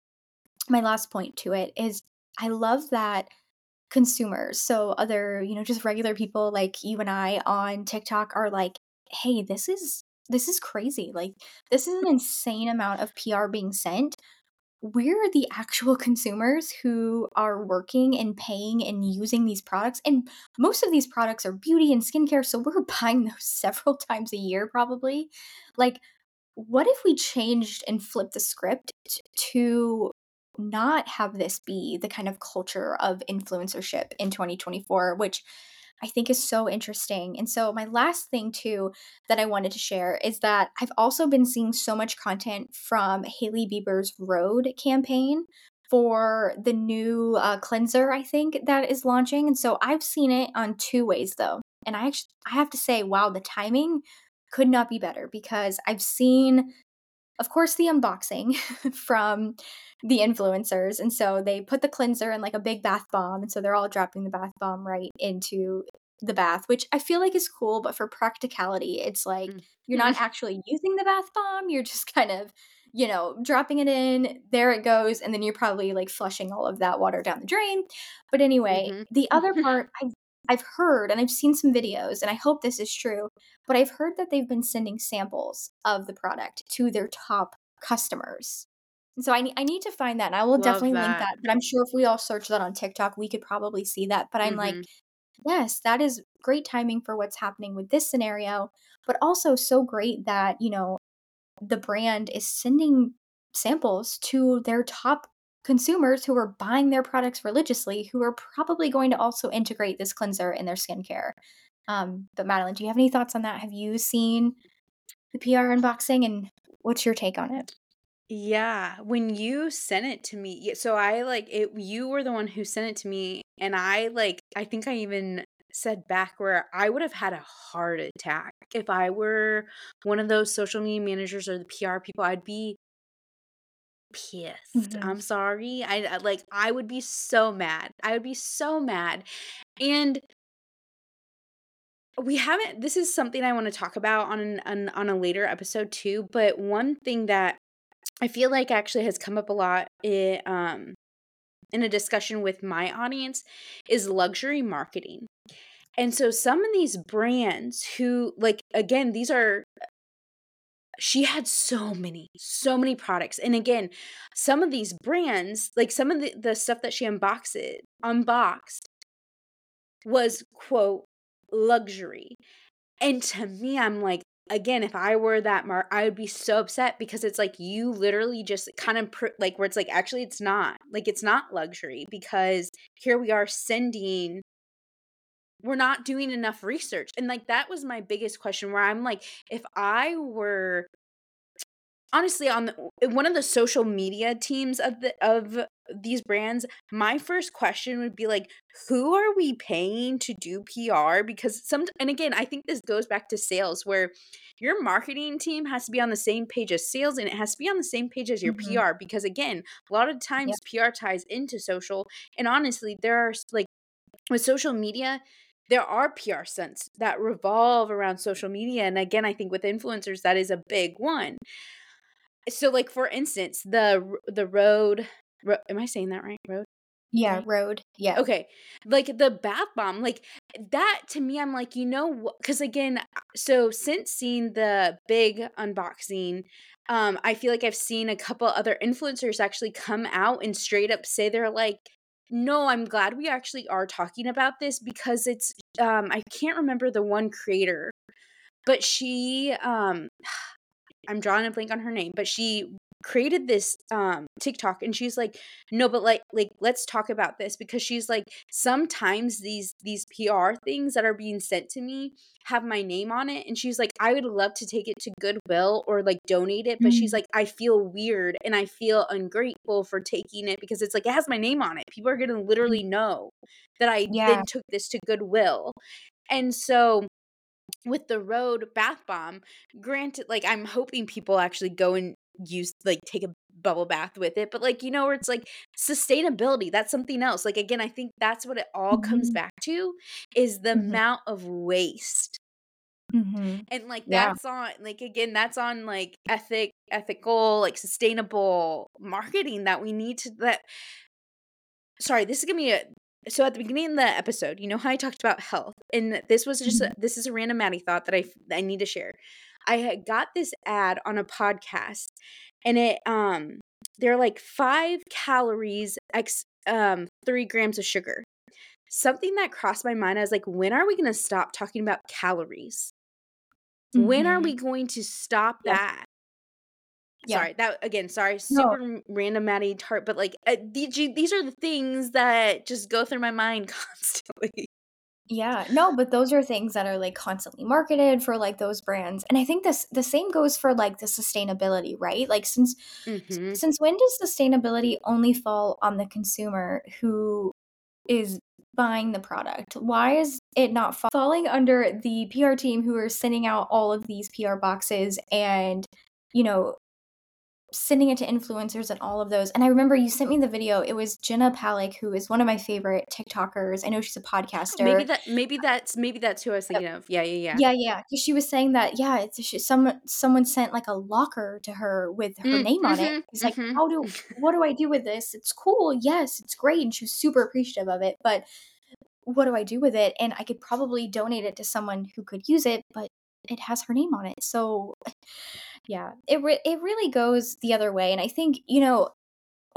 Speaker 1: my last point to it is I love that consumers, so other, you know, just regular people like you and I on TikTok are like, "Hey, this is this is crazy. Like this is an insane amount of PR being sent. We're the actual consumers who are working and paying and using these products. And most of these products are beauty and skincare, so we're buying those several times a year probably. Like what if we changed and flipped the script to not have this be the kind of culture of influencership in 2024 which i think is so interesting. And so my last thing too that i wanted to share is that i've also been seeing so much content from hailey bieber's Rhode campaign for the new uh, cleanser i think that is launching. And so i've seen it on two ways though. And i actually i have to say wow the timing could not be better because I've seen, of course, the unboxing from the influencers. And so they put the cleanser in like a big bath bomb. And so they're all dropping the bath bomb right into the bath, which I feel like is cool. But for practicality, it's like
Speaker 2: Mm.
Speaker 1: you're not actually using the bath bomb. You're just kind of, you know, dropping it in, there it goes. And then you're probably like flushing all of that water down the drain. But anyway,
Speaker 2: Mhm.
Speaker 1: the other part I've I've heard and I've seen some videos, and I hope this is true, but I've heard that they've been sending samples of the product to their top customers. And so I nee I need to find that, and I will
Speaker 2: Love
Speaker 1: definitely link
Speaker 2: that.
Speaker 1: that, but I'm sure if we all search that on TikTok, we could probably see that, but I'm like,
Speaker 2: Mhm.
Speaker 1: "Yes, that is great timing for what's happening with this scenario, but also so great that, you know, the brand is sending samples to their top consumers who are buying their products religiously, who are probably going to also integrate this cleanser in their skincare. Um, but Madeleine, do you have any thoughts on that? Have you seen the PR unboxing and what's your take on it?
Speaker 2: Yeah, when you sent it to me so I, like it you were the one who sent it to me, and I, like I think I even said back where I would have had a heart attack if I were one of those social media managers or the PR people, I'd be pissed.
Speaker 1: Mhm.
Speaker 2: I'm sorry. I I like, I would be so mad. I would be so mad, and we haven't this is something I wanna talk about on an on on a later episode too, but one thing that I feel like actually has come up a lot i um, in a discussion with my audience is luxury marketing. And so some of these brands who like, again, these are she had so many, so many products. And again, some of these brands, like some of the, the stuff that she unboxed unboxed was quote luxury. And to me, I'm like, again, if I were that mark, I would be so upset because it's like you literally just kind of pr- like where it's like, actually, it's not like it's not luxury because here we are sending, we're not doing enough research. And like that was my biggest question where I'm like, if I were honestly, on the one of the social media teams of the of these brands, my first question would be like, "Who are we paying to do PR?" Because some and again, I think this goes back to sales where your marketing team has to be on the same page as sales and it has to be on the same page as your
Speaker 1: Mhm.
Speaker 2: PR because again, a lot of
Speaker 1: Yep.
Speaker 2: times PR ties into social and honestly, there are like with social media, there are PR stunts that revolve around social media, and again, I think with influencers, that is a big one. So, like, for instance, the the Rhode. Ro am I saying that right? Rhode.
Speaker 1: Yeah? Rhode, yeah.
Speaker 2: Okay, like, the bath bomb, like, that to me, I'm like, you know because again, so since seeing the big unboxing, um, I feel like I've seen a couple other influencers actually come out and straight up say they're like, "No, I'm glad we actually are talking about this because it's" um, I can't remember the one creator, but she, um I'm drawing a blank on her name, but she created this, um, TikTok, and she's like, "No, but, like like, let's talk about this," because she's like, "Sometimes these these PR things that are being sent to me have my name on it," and she's like, "I would love to take it to Goodwill or, like, donate it," but she's
Speaker 1: Mm.
Speaker 2: like, "I feel weird and I feel ungrateful for taking it because it's like, it has my name on it. People are gonna
Speaker 1: Mm.
Speaker 2: literally know that I
Speaker 1: Yeah.
Speaker 2: then took this to Goodwill." And so, with the Rhode bath bomb, granted, like, I'm hoping people actually go and use like, take a bubble bath with it, but, like, you know, where it's like sustainability, that's something else. Like, again, I think that's what it all comes
Speaker 1: Mhm.
Speaker 2: back to, is the
Speaker 1: Mhm.
Speaker 2: amount of waste.
Speaker 1: Mhm.
Speaker 2: And, like,
Speaker 1: Yeah.
Speaker 2: that's on like, again, that's on, like, ethic ethical, like, sustainable marketing that we need to that Sorry, this is gonna be a so at the beginning of the episode, you know how I talked about health, and this was just a
Speaker 1: Mhm.
Speaker 2: this is a random Maddie thought that I I need to share. I had got this ad on a podcast, and it, um they're like 5 calories, x um, 3 grams of sugar. Something that crossed my mind, I was like, "When are we gonna stop talking about calories?" When are we
Speaker 1: Mhm.
Speaker 2: going to stop
Speaker 1: Yeah.
Speaker 2: that?
Speaker 1: Yeah.
Speaker 2: Sorry, that again, sorry, super r random Maddie tart, but, like, uh, the g these are the things that just go through my mind constantly.
Speaker 1: Yeah, no, but those are things that are, like, constantly marketed for, like, those brands, and I think this the same goes for, like, the sustainability, right? Like, since s
Speaker 2: Mhm.
Speaker 1: since when does sustainability only fall on the consumer who is buying the product? Why is it not falling under the PR team who are sending out all of these PR boxes and, you know, sending it to influencers and all of those? And I remember you sent me the video, it was Jenna Palek, who is one of my favorite TikTokers. I know she's a podcaster.
Speaker 2: Maybe that maybe that's maybe that's who I was thinking of. Yeah, yeah, yeah.
Speaker 1: Yeah, yeah, 'cause she was saying that, yeah, it's sh someone someone sent, like, a locker to her with her
Speaker 2: Mm,
Speaker 1: name on it.
Speaker 2: mhm,
Speaker 1: It's like,
Speaker 2: mhm.
Speaker 1: "How do what do I do with this? It's cool, yes, it's great," and she was super appreciative of it, but what do I do with it? And I could probably donate it to someone who could use it, but it has her name on it, so yeah, it re it really goes the other way, and I think, you know,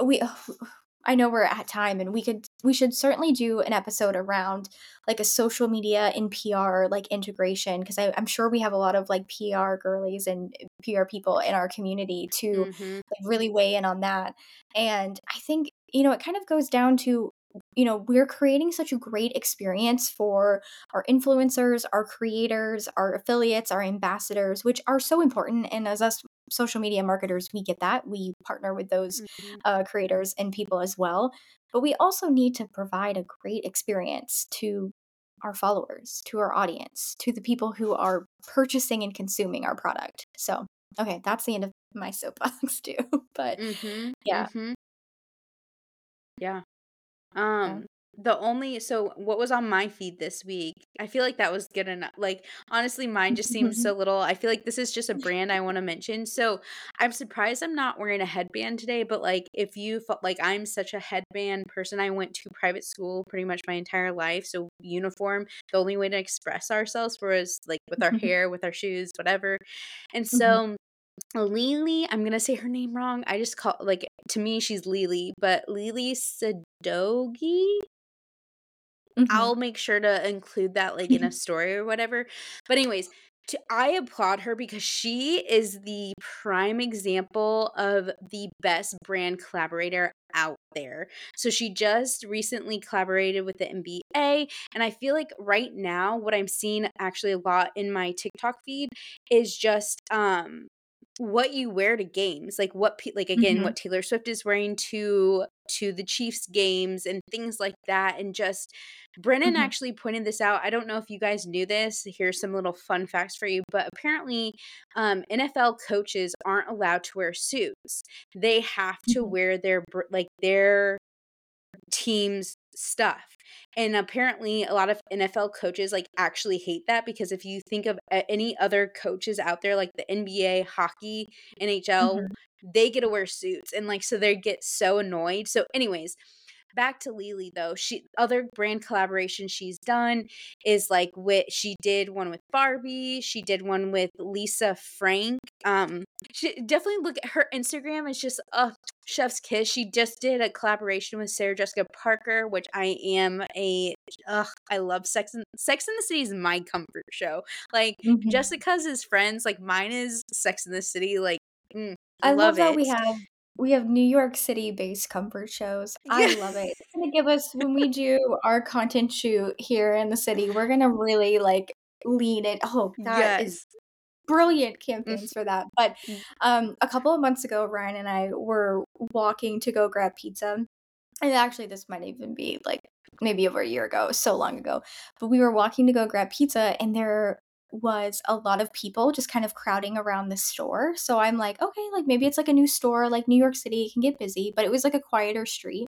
Speaker 1: we I know we're at time, and we could we should certainly do an episode around, like, a social media and PR, like, integration because I'm sure we have a lot of, like, PR girlies and PR people in our community to,
Speaker 2: Mhm.
Speaker 1: like, really weigh in on that, and I think, you know, it kind of goes down to, you know, we're creating such a great experience for our influencers, our creators, our affiliates, our ambassadors, which are so important, and as us social media marketers, we get that, we partner with those,
Speaker 2: Mhm.
Speaker 1: uh, creators and people as well, but we also need to provide a great experience to our followers, to our audience, to the people who are purchasing and consuming our product. So, okay, that's the end of my soapbox too, but
Speaker 2: Mhm,
Speaker 1: yeah.
Speaker 2: mhm. Yeah.
Speaker 1: Yeah.
Speaker 2: Um, the only so what was on my feed this week, I feel like that was good eno like, honestly, mine just seems so little I feel like this is just a brand I wanna mention, so, I'm surprised I'm not wearing a headband today, but, like, if you felt like I'm such a headband person, I went to private school pretty much my entire life, so uniform, the only way to express ourselves was, like, with our hair, with our shoes, whatever, and
Speaker 1: Mhm.
Speaker 2: so, Lily I'm gonna say her name wrong, I just call like, to me, she's Lily, but Lily Sadoughi?
Speaker 1: Mhm.
Speaker 2: I'll make sure to include that, like, in a story or whatever, but anyways, to I applaud her because she is the prime example of the best brand collaborator out there. So, she just recently collaborated with the NBA, and I feel like right now, what I'm seeing actually a lot in my TikTok feed is just, um, what you wear to games, like what pe like, again,
Speaker 1: Mhm.
Speaker 2: what Taylor Swift is wearing to to the Chiefs games and things like that, and just Brennan
Speaker 1: Mhm.
Speaker 2: actually pointed this out, I don't know if you guys knew this, here's some little fun facts for you, but apparently, um, NFL coaches aren't allowed to wear suits. They have to
Speaker 1: Mhm.
Speaker 2: wear their like, their team's stuff, and apparently a lot of NFL coaches, like, actually hate that because if you think of any other coaches out there, like the NBA, hockey, NHL,
Speaker 1: Mhm.
Speaker 2: they get to wear suits, and, like, so they get so annoyed. So, anyways, back to Lily, though, she other brand collaboration she's done is, like, with she did one with Barbie, she did one with Lisa Frank, um, she definitely look at her Instagram, it's just, ugh, chef's kiss. She just did a collaboration with Sarah Jessica Parker, which I am a ugh, I love Sex and Sex and the City is my comfort show. Like,
Speaker 1: Mhm.
Speaker 2: Jessica's is Friends, like, mine is Sex and the City, like, mm,
Speaker 1: I love
Speaker 2: love
Speaker 1: that
Speaker 2: it.
Speaker 1: we have we have New York City-based comfort shows. I love it. It's gonna give us when we do our content shoot here in the city, we're gonna really, like, lean it oh, that is
Speaker 2: Yes.
Speaker 1: brilliant
Speaker 2: Mhm.
Speaker 1: campaigns for that. But,
Speaker 2: Mm.
Speaker 1: um, a couple of months ago, Ryan and I were walking to go grab pizza, and actually, this might even be, like, maybe over a year ago, so long ago, but we were walking to go grab pizza, and there was a lot of people just kind of crowding around the store, so I'm like, "Okay, like, maybe it's, like, a new store, like, New York City can get busy," but it was, like, a quieter street,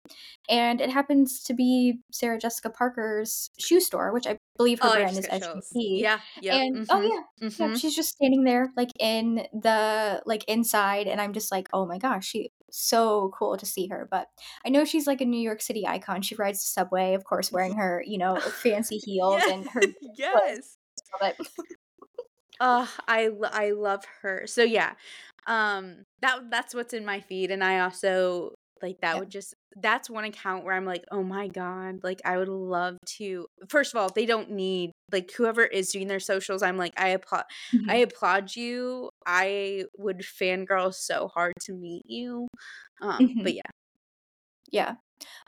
Speaker 1: and it happens to be Sarah Jessica Parker's shoe store, which I believe
Speaker 2: Oh,
Speaker 1: her
Speaker 2: I
Speaker 1: brand is
Speaker 2: got chills.
Speaker 1: SJP,
Speaker 2: Yeah, yep,
Speaker 1: and oh,
Speaker 2: mhm,
Speaker 1: yeah, yep,
Speaker 2: mhm.
Speaker 1: she's just standing there, like, in the like, inside, and I'm just like, "Oh my gosh, she so cool to see her," but I know she's, like, a New York City icon, she rides the subway, of course, wearing her, you know, fancy heels
Speaker 2: Yeah,
Speaker 1: and her
Speaker 2: yes.
Speaker 1: But
Speaker 2: Ugh, I I love her. So, yeah, um, that that's what's in my feed, and I also like, that
Speaker 1: Yeah.
Speaker 2: would just that's one account where I'm like, "Oh my god," like, I would love to first of all, they don't need like, whoever is doing their socials, I'm like, I applaud, I
Speaker 1: Mhm.
Speaker 2: applaud you, I would fangirl so hard to meet you, um, but
Speaker 1: Mhm.
Speaker 2: yeah.
Speaker 1: Yeah.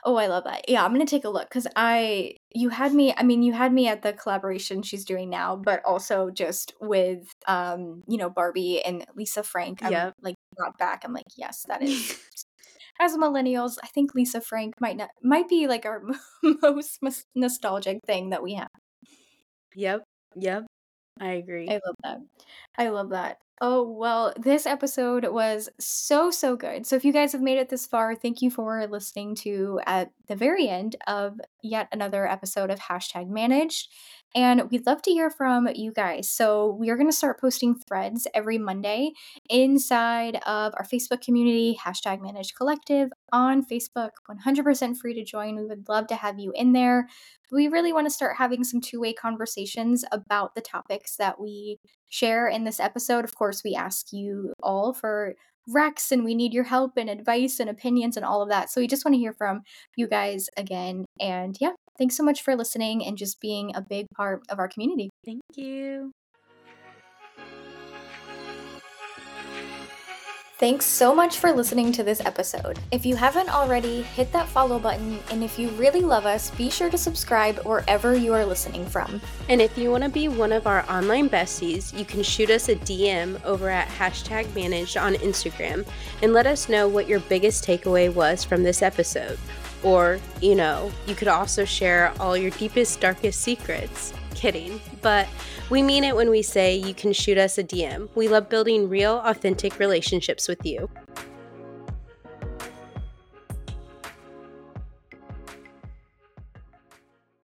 Speaker 1: Oh, I love that. Yeah, I'm gonna take a look because I you had me I mean, you had me at the collaboration she's doing now, but also just with, um, you know, Barbie and Lisa Frank, I'm,
Speaker 2: Yep.
Speaker 1: like, brought back, I'm like, "Yes, that is" as millennials, I think Lisa Frank might not might be, like, our most nostalgic thing that we have.
Speaker 2: Yep, yep, I agree.
Speaker 1: I love that. I love that. Oh, well, this episode was so, so good. So if you guys have made it this far, thank you for listening to at the very end of yet another episode of Hashtag #Managed, and we'd love to hear from you guys. So we are gonna start posting threads every Monday inside of our Facebook community, hashtag Managed Collective on Facebook, 100% free to join, we would love to have you in there. We really wanna start having some two-way conversations about the topics that we share in this episode. Of course, we ask you all for recs, and we need your help and advice and opinions and all of that. So we just wanna hear from you guys again, and yeah, thanks so much for listening and just being a big part of our community.
Speaker 2: Thank you.
Speaker 1: Thanks so much for listening to this episode. If you haven't already, hit that follow button, and if you really love us, be sure to subscribe wherever you are listening from.
Speaker 2: And if you want to be one of our online besties, you can shoot us a DM over at hashtag managed on Instagram and let us know what your biggest takeaway was from this episode. Or, you know, you could also share all your deepest, darkest secrets. Kidding. But we mean it when we say you can shoot us a DM. We love building real, authentic relationships with you.